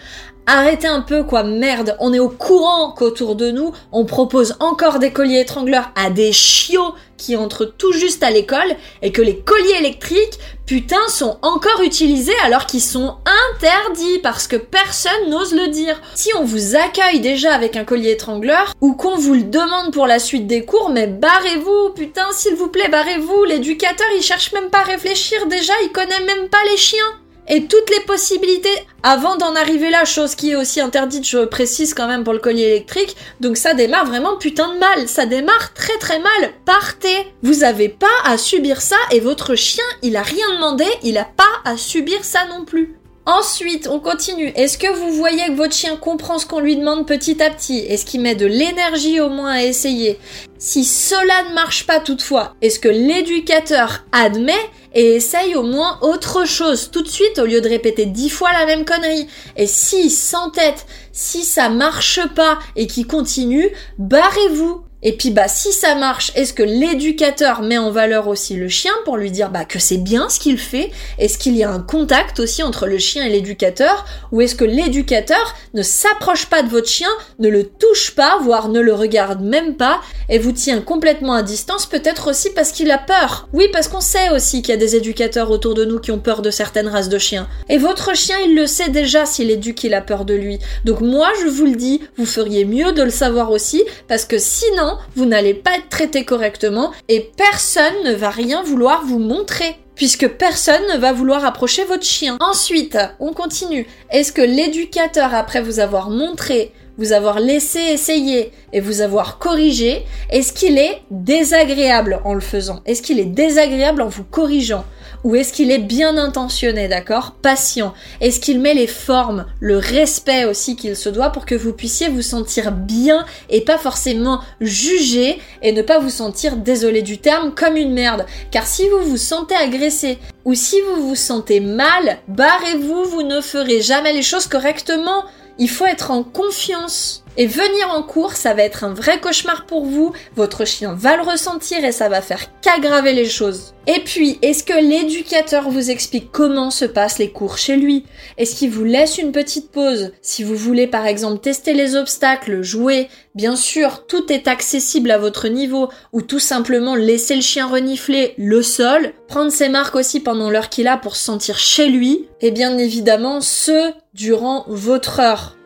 [SPEAKER 1] Arrêtez un peu quoi, merde, on est au courant qu'autour de nous, on propose encore des colliers étrangleurs à des chiots qui entrent tout juste à l'école et que les colliers électriques, putain, sont encore utilisés alors qu'ils sont interdits parce que personne n'ose le dire. Si on vous accueille déjà avec un collier étrangleur ou qu'on vous le demande pour la suite des cours, mais barrez-vous, putain, s'il vous plaît, barrez-vous, l'éducateur il cherche même pas à réfléchir. Déjà, il connaît même pas les chiens et toutes les possibilités avant d'en arriver là, chose qui est aussi interdite, je précise quand même pour le collier électrique. Donc ça démarre vraiment putain de mal, ça démarre très très mal. Partez. Vous avez pas à subir ça et votre chien, il a rien demandé, il a pas à subir ça non plus. Ensuite, on continue. Est-ce que vous voyez que votre chien comprend ce qu'on lui demande petit à petit? Est-ce qu'il met de l'énergie au moins à essayer? Si cela ne marche pas toutefois, est-ce que l'éducateur admet et essaye au moins autre chose tout de suite au lieu de répéter dix fois la même connerie? Et si s'entête, si ça marche pas et qu'il continue, barrez-vous et puis bah si ça marche, est-ce que l'éducateur met en valeur aussi le chien pour lui dire bah que c'est bien ce qu'il fait? Est-ce qu'il y a un contact aussi entre le chien et l'éducateur? Ou est-ce que l'éducateur ne s'approche pas de votre chien, ne le touche pas, voire ne le regarde même pas et vous tient complètement à distance peut-être aussi parce qu'il a peur? Oui, parce qu'on sait aussi qu'il y a des éducateurs autour de nous qui ont peur de certaines races de chiens. Et votre chien, il le sait déjà s'il éduque, il a peur de lui. Donc moi, je vous le dis, vous feriez mieux de le savoir aussi parce que sinon, vous n'allez pas être traité correctement et personne ne va rien vouloir vous montrer puisque personne ne va vouloir approcher votre chien. Ensuite, on continue. Est-ce que l'éducateur, après vous avoir montré, vous avoir laissé essayer et vous avoir corrigé, est-ce qu'il est désagréable en le faisant? Est-ce qu'il est désagréable en vous corrigeant? Ou est-ce qu'il est bien intentionné, d'accord? Patient. Est-ce qu'il met les formes, le respect aussi qu'il se doit pour que vous puissiez vous sentir bien et pas forcément jugé et ne pas vous sentir, désolé du terme, comme une merde? Car si vous vous sentez agressé ou si vous vous sentez mal, barrez-vous, vous ne ferez jamais les choses correctement. Il faut être en confiance. Et venir en cours, ça va être un vrai cauchemar pour vous, votre chien va le ressentir et ça va faire qu'aggraver les choses. Et puis, est-ce que l'éducateur vous explique comment se passent les cours chez lui? Est-ce qu'il vous laisse une petite pause? Si vous voulez par exemple tester les obstacles, jouer, bien sûr, tout est accessible à votre niveau, ou tout simplement laisser le chien renifler le sol, prendre ses marques aussi pendant l'heure qu'il a pour se sentir chez lui, et bien évidemment ce durant votre heure.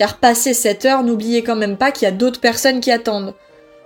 [SPEAKER 1] Car passé cette heure, n'oubliez quand même pas qu'il y a d'autres personnes qui attendent.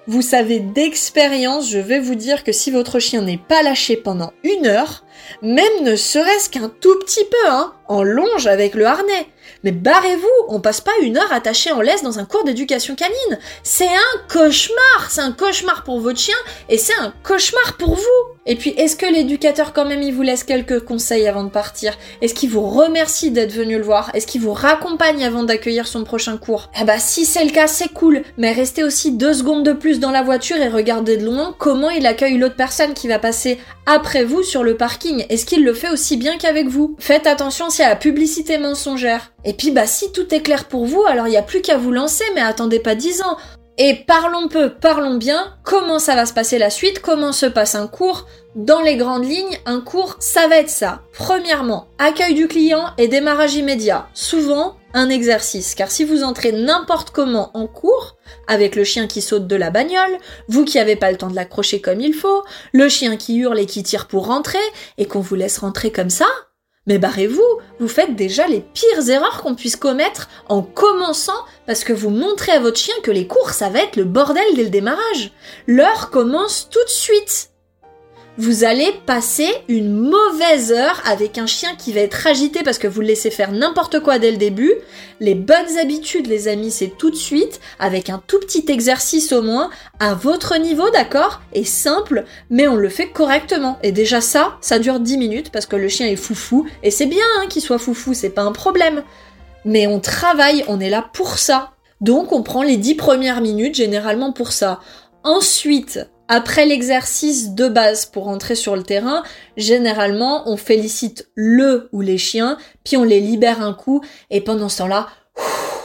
[SPEAKER 1] Vous savez d'expérience, je vais vous dire que si votre chien n'est pas lâché pendant une heure, même ne serait-ce qu'un tout petit peu, hein, en longe avec le harnais, mais barrez-vous, on passe pas une heure attaché en laisse dans un cours d'éducation canine. C'est un cauchemar, c'est un cauchemar pour votre chien et c'est un cauchemar pour vous. Et puis, est-ce que l'éducateur quand même il vous laisse quelques conseils avant de partir? Est-ce qu'il vous remercie d'être venu le voir? Est-ce qu'il vous raccompagne avant d'accueillir son prochain cours? Eh bah si c'est le cas, c'est cool, mais restez aussi deux secondes de plus dans la voiture et regardez de loin comment il accueille l'autre personne qui va passer après vous sur le parking. Est-ce qu'il le fait aussi bien qu'avec vous? Faites attention à la publicité mensongère. Et puis bah si tout est clair pour vous, alors il n'y a plus qu'à vous lancer, mais attendez pas 10 ans. Et parlons peu, parlons bien, comment ça va se passer la suite, comment se passe un cours? Dans les grandes lignes, un cours, ça va être ça. Premièrement, accueil du client et démarrage immédiat. Souvent, un exercice, car si vous entrez n'importe comment en cours, avec le chien qui saute de la bagnole, vous qui n'avez pas le temps de l'accrocher comme il faut, le chien qui hurle et qui tire pour rentrer, et qu'on vous laisse rentrer comme ça, mais barrez-vous, vous faites déjà les pires erreurs qu'on puisse commettre en commençant parce que vous montrez à votre chien que les cours ça va être le bordel dès le démarrage. L'heure commence tout de suite vous allez passer une mauvaise heure avec un chien qui va être agité parce que vous le laissez faire n'importe quoi dès le début. Les bonnes habitudes, les amis, c'est tout de suite, avec un tout petit exercice au moins, à votre niveau, d'accord? Et simple, mais on le fait correctement. Et déjà ça, ça dure 10 minutes parce que le chien est foufou, et c'est bien hein, qu'il soit foufou, c'est pas un problème. Mais on travaille, on est là pour ça. Donc on prend les 10 premières minutes généralement pour ça. Ensuite, après l'exercice de base pour entrer sur le terrain, généralement on félicite le ou les chiens, puis on les libère un coup, et pendant ce temps-là,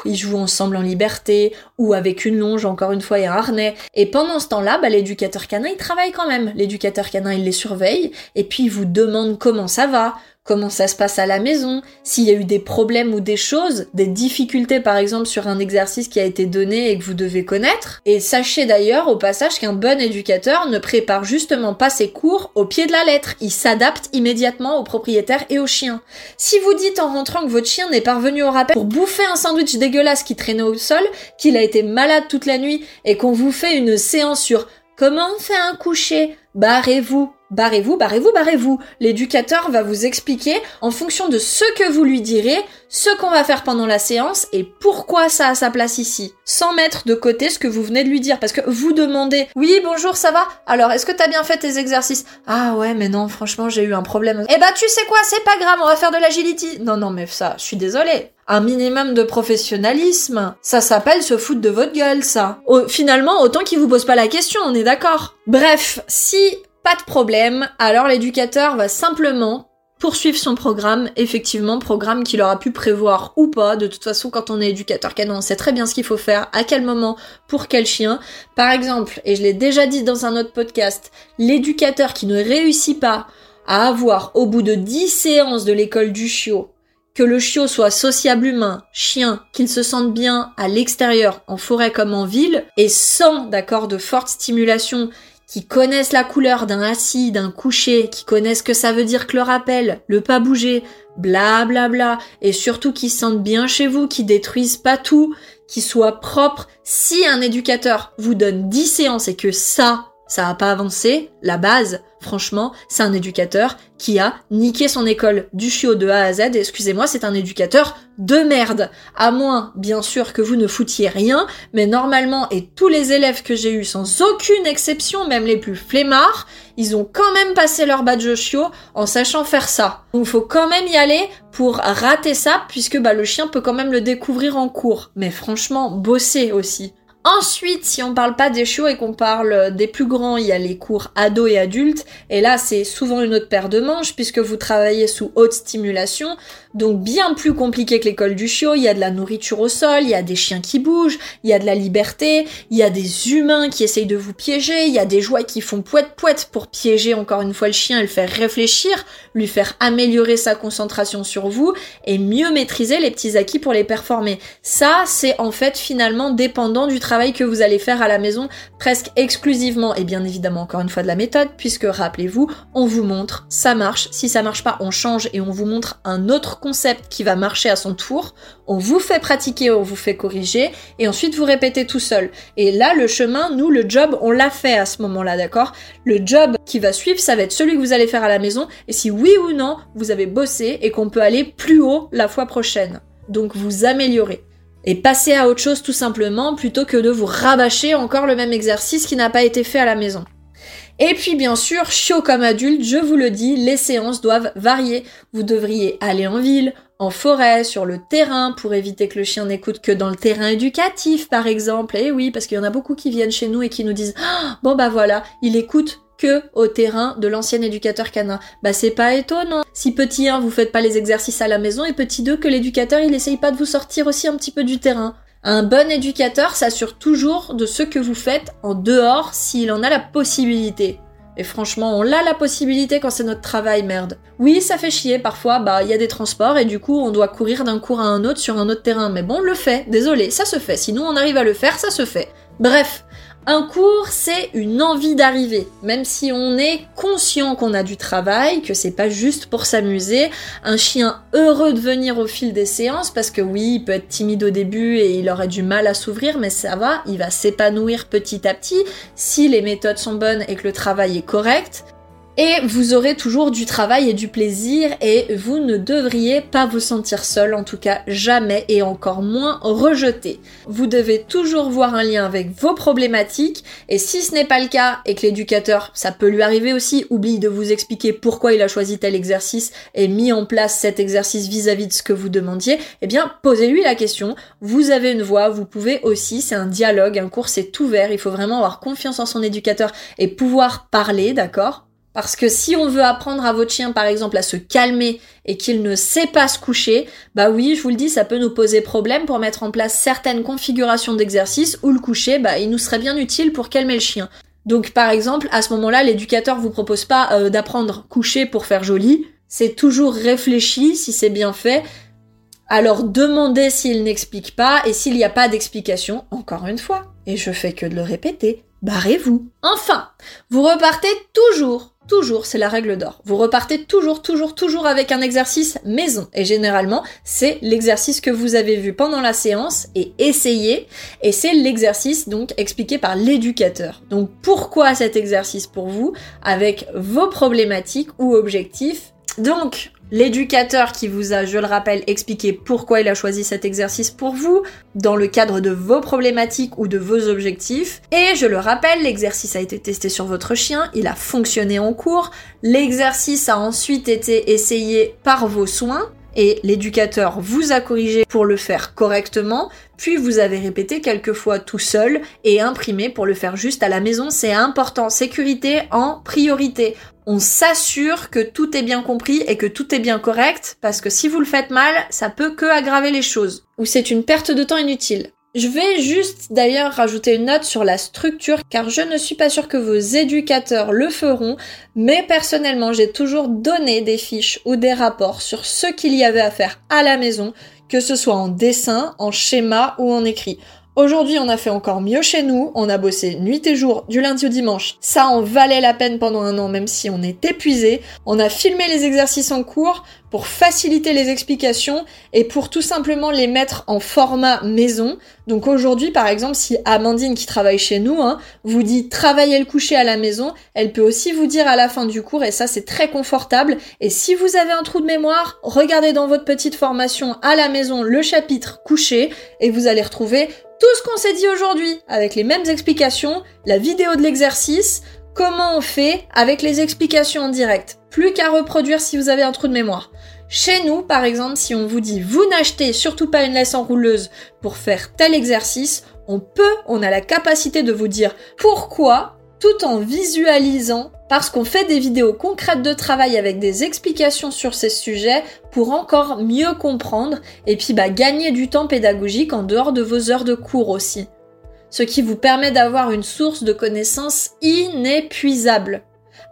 [SPEAKER 1] ils jouent ensemble en liberté, ou avec une longe, encore une fois, et un harnais. Et pendant ce temps-là, bah, l'éducateur canin, il travaille quand même. L'éducateur canin, il les surveille, et puis il vous demande comment ça va, comment ça se passe à la maison, s'il y a eu des problèmes ou des choses, des difficultés par exemple sur un exercice qui a été donné et que vous devez connaître. Et sachez d'ailleurs au passage qu'un bon éducateur ne prépare justement pas ses cours au pied de la lettre, il s'adapte immédiatement au propriétaire et au chien. Si vous dites en rentrant que votre chien n'est pas revenu au rappel pour bouffer un sandwich dégueulasse qui traînait au sol, qu'il a été malade toute la nuit et qu'on vous fait une séance sur comment on fait un coucher, barrez-vous, barrez-vous, barrez-vous, barrez-vous. L'éducateur va vous expliquer en fonction de ce que vous lui direz, ce qu'on va faire pendant la séance et pourquoi ça a sa place ici. Sans mettre de côté ce que vous venez de lui dire. Parce que vous demandez, oui, bonjour, ça va? Alors, est-ce que t'as bien fait tes exercices? Ah ouais, mais non, franchement, j'ai eu un problème. Eh bah, tu sais quoi, c'est pas grave, on va faire de l'agility. Non, non, mais ça, je suis désolée un minimum de professionnalisme. Ça s'appelle se foutre de votre gueule, ça. finalement, autant qu'il vous pose pas la question, on est d'accord. Bref, si pas de problème, alors l'éducateur va simplement poursuivre son programme, effectivement, programme qu'il aura pu prévoir ou pas. De toute façon, quand on est éducateur canin, on sait très bien ce qu'il faut faire, à quel moment, pour quel chien. Par exemple, et je l'ai déjà dit dans un autre podcast, l'éducateur qui ne réussit pas à avoir, au bout de 10 séances de l'école du chiot, que le chiot soit sociable humain, chien, qu'il se sente bien à l'extérieur, en forêt comme en ville, et sans, d'accord, de forte stimulation, qui connaissent la couleur d'un assis, d'un coucher, qui connaissent que ça veut dire que le rappel, le pas bouger, bla bla bla, et surtout qui sentent bien chez vous, qui détruisent pas tout, qui soient propres. Si un éducateur vous donne 10 séances et que ça, ça a pas avancé, la base, franchement, c'est un éducateur qui a niqué son école du chiot de A à Z, excusez-moi, c'est un éducateur de merde. À moins, bien sûr, que vous ne foutiez rien, mais normalement, et tous les élèves que j'ai eus, sans aucune exception, même les plus flemmards, ils ont quand même passé leur badge chiot en sachant faire ça. Donc faut quand même y aller pour rater ça, puisque bah, le chien peut quand même le découvrir en cours. Mais franchement, bosser aussi. Ensuite, si on parle pas des chiots et qu'on parle des plus grands, il y a les cours ados et adultes. Et là, c'est souvent une autre paire de manches puisque vous travaillez sous haute stimulation. Donc bien plus compliqué que l'école du chiot. Il y a de la nourriture au sol, il y a des chiens qui bougent, il y a de la liberté, il y a des humains qui essayent de vous piéger, il y a des jouets qui font poète poète pour piéger encore une fois le chien et le faire réfléchir, lui faire améliorer sa concentration sur vous et mieux maîtriser les petits acquis pour les performer. Ça, c'est en fait finalement dépendant du travail que vous allez faire à la maison presque exclusivement et bien évidemment encore une fois de la méthode puisque rappelez-vous, on vous montre, ça marche, si ça marche pas, on change et on vous montre un autre concept qui va marcher à son tour, on vous fait pratiquer, on vous fait corriger et ensuite vous répétez tout seul. Et là, le chemin, nous, le job, on l'a fait à ce moment-là, d'accord? Le job qui va suivre, ça va être celui que vous allez faire à la maison et si oui ou non, vous avez bossé et qu'on peut aller plus haut la fois prochaine. Donc vous améliorez et passer à autre chose tout simplement plutôt que de vous rabâcher encore le même exercice qui n'a pas été fait à la maison. Et puis bien sûr, chiot comme adulte, je vous le dis, les séances doivent varier. Vous devriez aller en ville, en forêt, sur le terrain, pour éviter que le chien n'écoute que dans le terrain éducatif, par exemple. Et oui, parce qu'il y en a beaucoup qui viennent chez nous et qui nous disent ah, bon bah voilà, il écoute que au terrain de l'ancien éducateur canin. Bah c'est pas étonnant. Si petit 1 vous faites pas les exercices à la maison et petit 2 que l'éducateur il essaye pas de vous sortir aussi un petit peu du terrain. Un bon éducateur s'assure toujours de ce que vous faites en dehors s'il en a la possibilité. Et franchement, on a la possibilité quand c'est notre travail, merde. Oui, ça fait chier, parfois, bah, il y a des transports et du coup, on doit courir d'un cours à un autre sur un autre terrain. Mais bon, on le fait, désolé, ça se fait. Sinon, on arrive à le faire, ça se fait. Bref, Un cours, c'est une envie d'arriver, même si on est conscient qu'on a du travail, que c'est pas juste pour s'amuser. Un chien heureux de venir au fil des séances, parce que oui, il peut être timide au début et il aurait du mal à s'ouvrir, mais ça va, il va s'épanouir petit à petit si les méthodes sont bonnes et que le travail est correct et vous aurez toujours du travail et du plaisir et vous ne devriez pas vous sentir seul, en tout cas jamais et encore moins rejeté. Vous devez toujours voir un lien avec vos problématiques et si ce n'est pas le cas et que l'éducateur, ça peut lui arriver aussi, oublie de vous expliquer pourquoi il a choisi tel exercice et mis en place cet exercice vis-à-vis de ce que vous demandiez, eh bien posez-lui la question. Vous avez une voix, vous pouvez aussi, c'est un dialogue, un cours c'est ouvert, il faut vraiment avoir confiance en son éducateur et pouvoir parler, d'accord? Parce que si on veut apprendre à votre chien, par exemple, à se calmer et qu'il ne sait pas se coucher, bah oui, je vous le dis, ça peut nous poser problème pour mettre en place certaines configurations d'exercice où le coucher, bah il nous serait bien utile pour calmer le chien. Donc par exemple, à ce moment-là, l'éducateur vous propose pas euh, d'apprendre coucher pour faire joli, c'est toujours réfléchi si c'est bien fait. Alors demandez s'il n'explique pas et s'il n'y a pas d'explication, encore une fois, et je fais que de le répéter, barrez-vous. Enfin, vous repartez toujours toujours, c'est la règle d'or. Vous repartez toujours, toujours, toujours avec un exercice maison. Et généralement, c'est l'exercice que vous avez vu pendant la séance et essayé. Et c'est l'exercice donc expliqué par l'éducateur. Donc pourquoi cet exercice pour vous? Avec vos problématiques ou objectifs donc, l'éducateur qui vous a, je le rappelle, expliqué pourquoi il a choisi cet exercice pour vous, dans le cadre de vos problématiques ou de vos objectifs. Et je le rappelle, l'exercice a été testé sur votre chien, il a fonctionné en cours, l'exercice a ensuite été essayé par vos soins, et l'éducateur vous a corrigé pour le faire correctement, puis vous avez répété quelques fois tout seul et imprimé pour le faire juste à la maison. C'est important. Sécurité en priorité. On s'assure que tout est bien compris et que tout est bien correct parce que si vous le faites mal, ça peut que aggraver les choses ou c'est une perte de temps inutile. Je vais juste d'ailleurs rajouter une note sur la structure car je ne suis pas sûre que vos éducateurs le feront, mais personnellement j'ai toujours donné des fiches ou des rapports sur ce qu'il y avait à faire à la maison, que ce soit en dessin, en schéma ou en écrit. Aujourd'hui, on a fait encore mieux chez nous. On a bossé nuit et jour, du lundi au dimanche. Ça en valait la peine pendant un an, même si on est épuisé. On a filmé les exercices en cours pour faciliter les explications et pour tout simplement les mettre en format maison. Donc aujourd'hui, par exemple, si Amandine qui travaille chez nous hein, vous dit travailler le coucher à la maison, elle peut aussi vous dire à la fin du cours et ça c'est très confortable. Et si vous avez un trou de mémoire, regardez dans votre petite formation à la maison le chapitre coucher et vous allez retrouver tout ce qu'on s'est dit aujourd'hui avec les mêmes explications, la vidéo de l'exercice, comment on fait avec les explications en direct. Plus qu'à reproduire si vous avez un trou de mémoire. Chez nous, par exemple, si on vous dit vous n'achetez surtout pas une laisse enrouleuse pour faire tel exercice, on peut, on a la capacité de vous dire pourquoi tout en visualisant parce qu'on fait des vidéos concrètes de travail avec des explications sur ces sujets pour encore mieux comprendre et puis bah, gagner du temps pédagogique en dehors de vos heures de cours aussi. Ce qui vous permet d'avoir une source de connaissances inépuisable,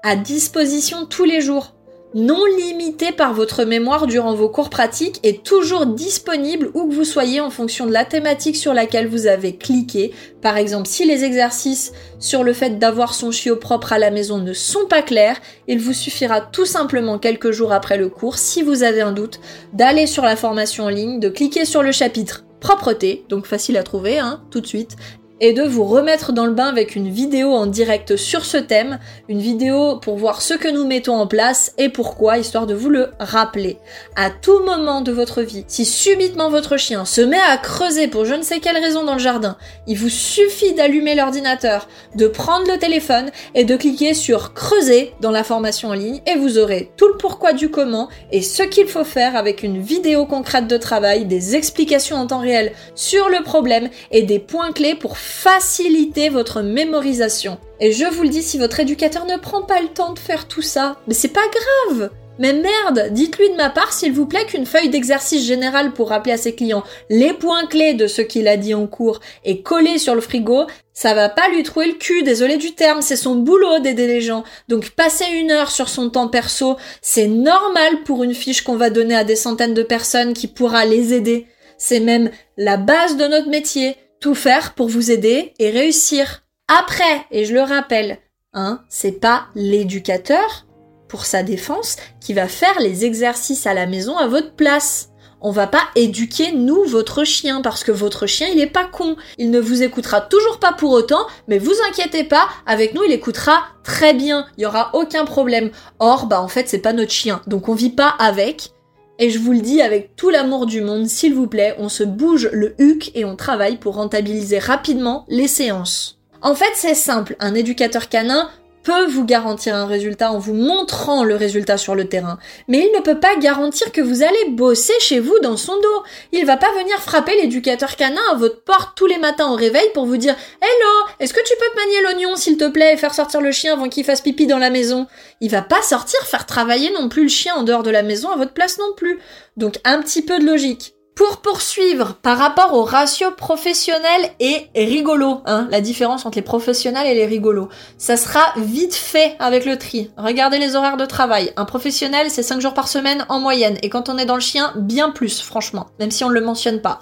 [SPEAKER 1] à disposition tous les jours non limité par votre mémoire durant vos cours pratiques et toujours disponible où que vous soyez en fonction de la thématique sur laquelle vous avez cliqué. Par exemple, si les exercices sur le fait d'avoir son chiot propre à la maison ne sont pas clairs, il vous suffira tout simplement quelques jours après le cours, si vous avez un doute, d'aller sur la formation en ligne, de cliquer sur le chapitre propreté, donc facile à trouver hein, tout de suite, et de vous remettre dans le bain avec une vidéo en direct sur ce thème, une vidéo pour voir ce que nous mettons en place et pourquoi, histoire de vous le rappeler. À tout moment de votre vie, si subitement votre chien se met à creuser pour je ne sais quelle raison dans le jardin, il vous suffit d'allumer l'ordinateur, de prendre le téléphone et de cliquer sur creuser dans la formation en ligne et vous aurez tout le pourquoi du comment et ce qu'il faut faire avec une vidéo concrète de travail, des explications en temps réel sur le problème et des points clés pour faciliter votre mémorisation. Et je vous le dis, si votre éducateur ne prend pas le temps de faire tout ça, mais c'est pas grave mais merde, dites-lui de ma part s'il vous plaît qu'une feuille d'exercice général pour rappeler à ses clients les points clés de ce qu'il a dit en cours est collée sur le frigo, ça va pas lui trouver le cul, désolé du terme, c'est son boulot d'aider les gens. Donc passer une heure sur son temps perso, c'est normal pour une fiche qu'on va donner à des centaines de personnes qui pourra les aider. C'est même la base de notre métier tout faire pour vous aider et réussir. Après, et je le rappelle, hein, c'est pas l'éducateur, pour sa défense, qui va faire les exercices à la maison à votre place. On va pas éduquer, nous, votre chien, parce que votre chien, il est pas con. Il ne vous écoutera toujours pas pour autant, mais vous inquiétez pas, avec nous, il écoutera très bien. Il y aura aucun problème. Or, bah, en fait, c'est pas notre chien. Donc, on vit pas avec. Et je vous le dis avec tout l'amour du monde, s'il vous plaît, on se bouge le huc et on travaille pour rentabiliser rapidement les séances. En fait, c'est simple. Un éducateur canin peut vous garantir un résultat en vous montrant le résultat sur le terrain, mais il ne peut pas garantir que vous allez bosser chez vous dans son dos. Il va pas venir frapper l'éducateur canin à votre porte tous les matins au réveil pour vous dire Hello, est-ce que tu peux te manier l'oignon s'il te plaît et faire sortir le chien avant qu'il fasse pipi dans la maison? Il va pas sortir faire travailler non plus le chien en dehors de la maison à votre place non plus. Donc un petit peu de logique. Pour poursuivre, par rapport au ratio professionnel et rigolo, hein, la différence entre les professionnels et les rigolos, ça sera vite fait avec le tri. Regardez les horaires de travail. Un professionnel, c'est 5 jours par semaine en moyenne. Et quand on est dans le chien, bien plus, franchement, même si on ne le mentionne pas.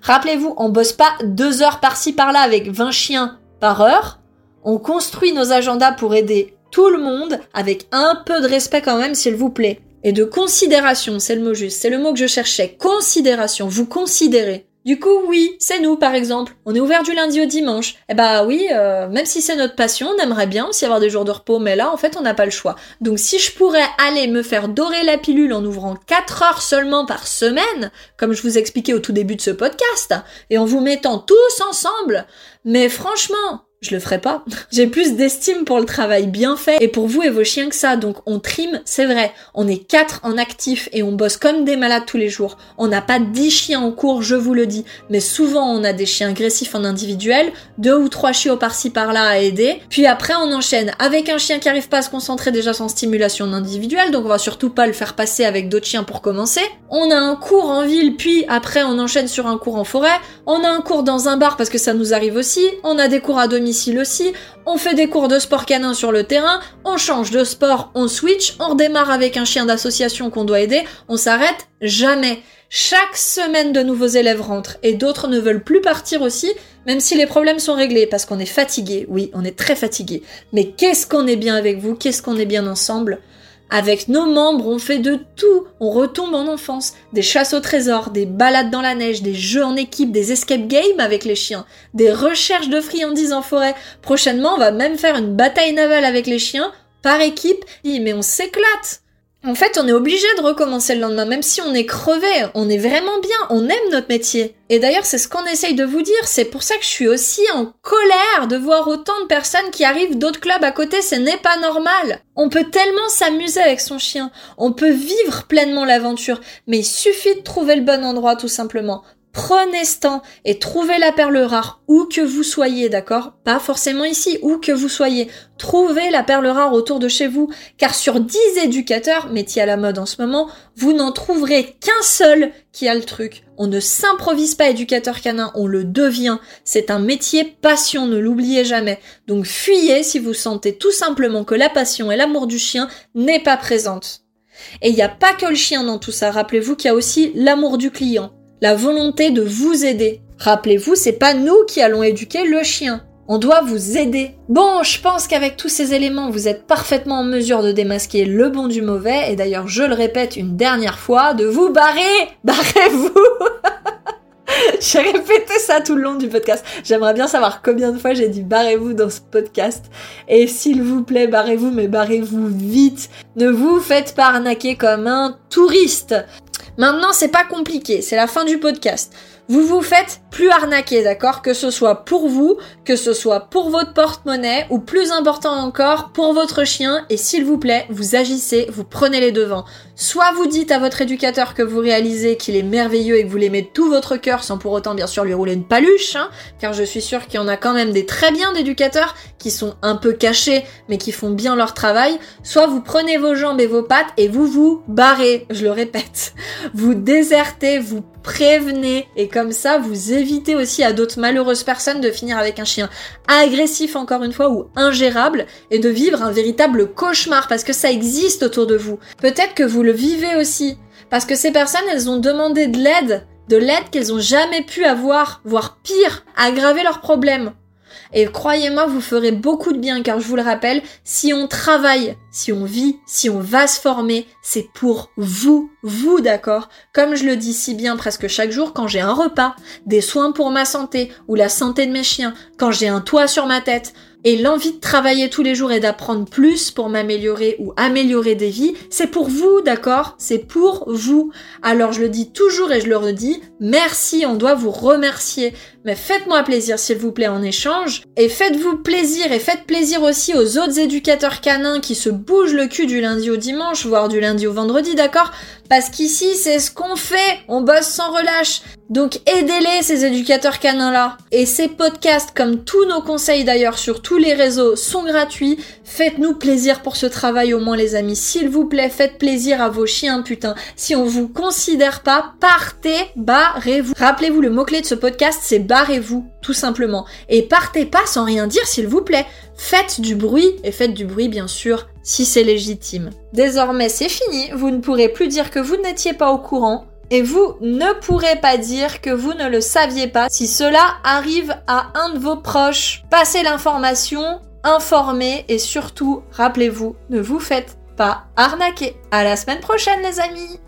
[SPEAKER 1] Rappelez-vous, on bosse pas 2 heures par-ci par-là avec 20 chiens par heure. On construit nos agendas pour aider tout le monde avec un peu de respect quand même, s'il vous plaît et de considération, c'est le mot juste, c'est le mot que je cherchais, considération, vous considérez. Du coup, oui, c'est nous, par exemple. On est ouvert du lundi au dimanche. Eh bah oui, euh, même si c'est notre passion, on aimerait bien aussi avoir des jours de repos, mais là, en fait, on n'a pas le choix. Donc si je pourrais aller me faire dorer la pilule en ouvrant 4 heures seulement par semaine, comme je vous expliquais au tout début de ce podcast, et en vous mettant tous ensemble, mais franchement, je le ferai pas. J'ai plus d'estime pour le travail bien fait et pour vous et vos chiens que ça. Donc on trime, c'est vrai. On est quatre en actif et on bosse comme des malades tous les jours. On n'a pas dix chiens en cours, je vous le dis. Mais souvent on a des chiens agressifs en individuel, deux ou trois chiots par-ci par-là à aider. Puis après on enchaîne avec un chien qui arrive pas à se concentrer déjà sans stimulation individuelle. Donc on va surtout pas le faire passer avec d'autres chiens pour commencer. On a un cours en ville, puis après on enchaîne sur un cours en forêt. On a un cours dans un bar parce que ça nous arrive aussi. On a des cours à domicile aussi, on fait des cours de sport canin sur le terrain, on change de sport, on switch, on redémarre avec un chien d'association qu'on doit aider, on s'arrête jamais. Chaque semaine de nouveaux élèves rentrent et d'autres ne veulent plus partir aussi, même si les problèmes sont réglés, parce qu'on est fatigué, oui, on est très fatigué. Mais qu'est-ce qu'on est bien avec vous, qu'est-ce qu'on est bien ensemble? Avec nos membres, on fait de tout. On retombe en enfance. Des chasses au trésor, des balades dans la neige, des jeux en équipe, des escape games avec les chiens, des recherches de friandises en forêt. Prochainement, on va même faire une bataille navale avec les chiens, par équipe. Mais on s'éclate. En fait, on est obligé de recommencer le lendemain, même si on est crevé, on est vraiment bien, on aime notre métier. Et d'ailleurs, c'est ce qu'on essaye de vous dire, c'est pour ça que je suis aussi en colère de voir autant de personnes qui arrivent d'autres clubs à côté, ce n'est pas normal. On peut tellement s'amuser avec son chien, on peut vivre pleinement l'aventure, mais il suffit de trouver le bon endroit tout simplement. Prenez ce temps et trouvez la perle rare où que vous soyez, d'accord? Pas forcément ici, où que vous soyez. Trouvez la perle rare autour de chez vous, car sur 10 éducateurs, métier à la mode en ce moment, vous n'en trouverez qu'un seul qui a le truc. On ne s'improvise pas éducateur canin, on le devient. C'est un métier passion, ne l'oubliez jamais. Donc fuyez si vous sentez tout simplement que la passion et l'amour du chien n'est pas présente. Et il n'y a pas que le chien dans tout ça, rappelez-vous qu'il y a aussi l'amour du client la volonté de vous aider. Rappelez-vous, c'est pas nous qui allons éduquer le chien. On doit vous aider. Bon, je pense qu'avec tous ces éléments, vous êtes parfaitement en mesure de démasquer le bon du mauvais, et d'ailleurs, je le répète une dernière fois, de vous barrer Barrez-vous J'ai répété ça tout le long du podcast. J'aimerais bien savoir combien de fois j'ai dit barrez-vous dans ce podcast. Et s'il vous plaît, barrez-vous, mais barrez-vous vite. Ne vous faites pas arnaquer comme un touriste. Maintenant, c'est pas compliqué, c'est la fin du podcast. Vous vous faites plus arnaquer, d'accord? Que ce soit pour vous, que ce soit pour votre porte-monnaie, ou plus important encore, pour votre chien, et s'il vous plaît, vous agissez, vous prenez les devants. Soit vous dites à votre éducateur que vous réalisez qu'il est merveilleux et que vous l'aimez de tout votre cœur, sans pour autant bien sûr lui rouler une paluche, hein, car je suis sûre qu'il y en a quand même des très bien d'éducateurs qui sont un peu cachés, mais qui font bien leur travail. Soit vous prenez vos jambes et vos pattes et vous vous barrez, je le répète. Vous désertez, vous prévenez, et comme ça, vous évitez aussi à d'autres malheureuses personnes de finir avec un chien agressif encore une fois ou ingérable et de vivre un véritable cauchemar parce que ça existe autour de vous. Peut-être que vous le vivez aussi parce que ces personnes, elles ont demandé de l'aide, de l'aide qu'elles ont jamais pu avoir, voire pire, aggraver leurs problèmes. Et croyez-moi, vous ferez beaucoup de bien car je vous le rappelle, si on travaille, si on vit, si on va se former, c'est pour vous, vous d'accord? Comme je le dis si bien presque chaque jour, quand j'ai un repas, des soins pour ma santé ou la santé de mes chiens, quand j'ai un toit sur ma tête, et l'envie de travailler tous les jours et d'apprendre plus pour m'améliorer ou améliorer des vies, c'est pour vous, d'accord? C'est pour vous. Alors je le dis toujours et je le redis, merci, on doit vous remercier. Mais faites-moi plaisir s'il vous plaît en échange. Et faites-vous plaisir et faites plaisir aussi aux autres éducateurs canins qui se bougent le cul du lundi au dimanche, voire du lundi au vendredi, d'accord? Parce qu'ici c'est ce qu'on fait, on bosse sans relâche. Donc aidez-les ces éducateurs canins là. Et ces podcasts, comme tous nos conseils d'ailleurs sur les réseaux, sont gratuits. Faites-nous plaisir pour ce travail au moins les amis. S'il vous plaît, faites plaisir à vos chiens putain. Si on vous considère pas, partez, barrez-vous. Rappelez-vous le mot-clé de ce podcast, c'est barrez-vous, tout simplement. Et partez pas sans rien dire s'il vous plaît. Faites du bruit et faites du bruit bien sûr si c'est légitime. Désormais c'est fini, vous ne pourrez plus dire que vous n'étiez pas au courant. Et vous ne pourrez pas dire que vous ne le saviez pas si cela arrive à un de vos proches. Passez l'information, informez et surtout, rappelez-vous, ne vous faites pas arnaquer. À la semaine prochaine les amis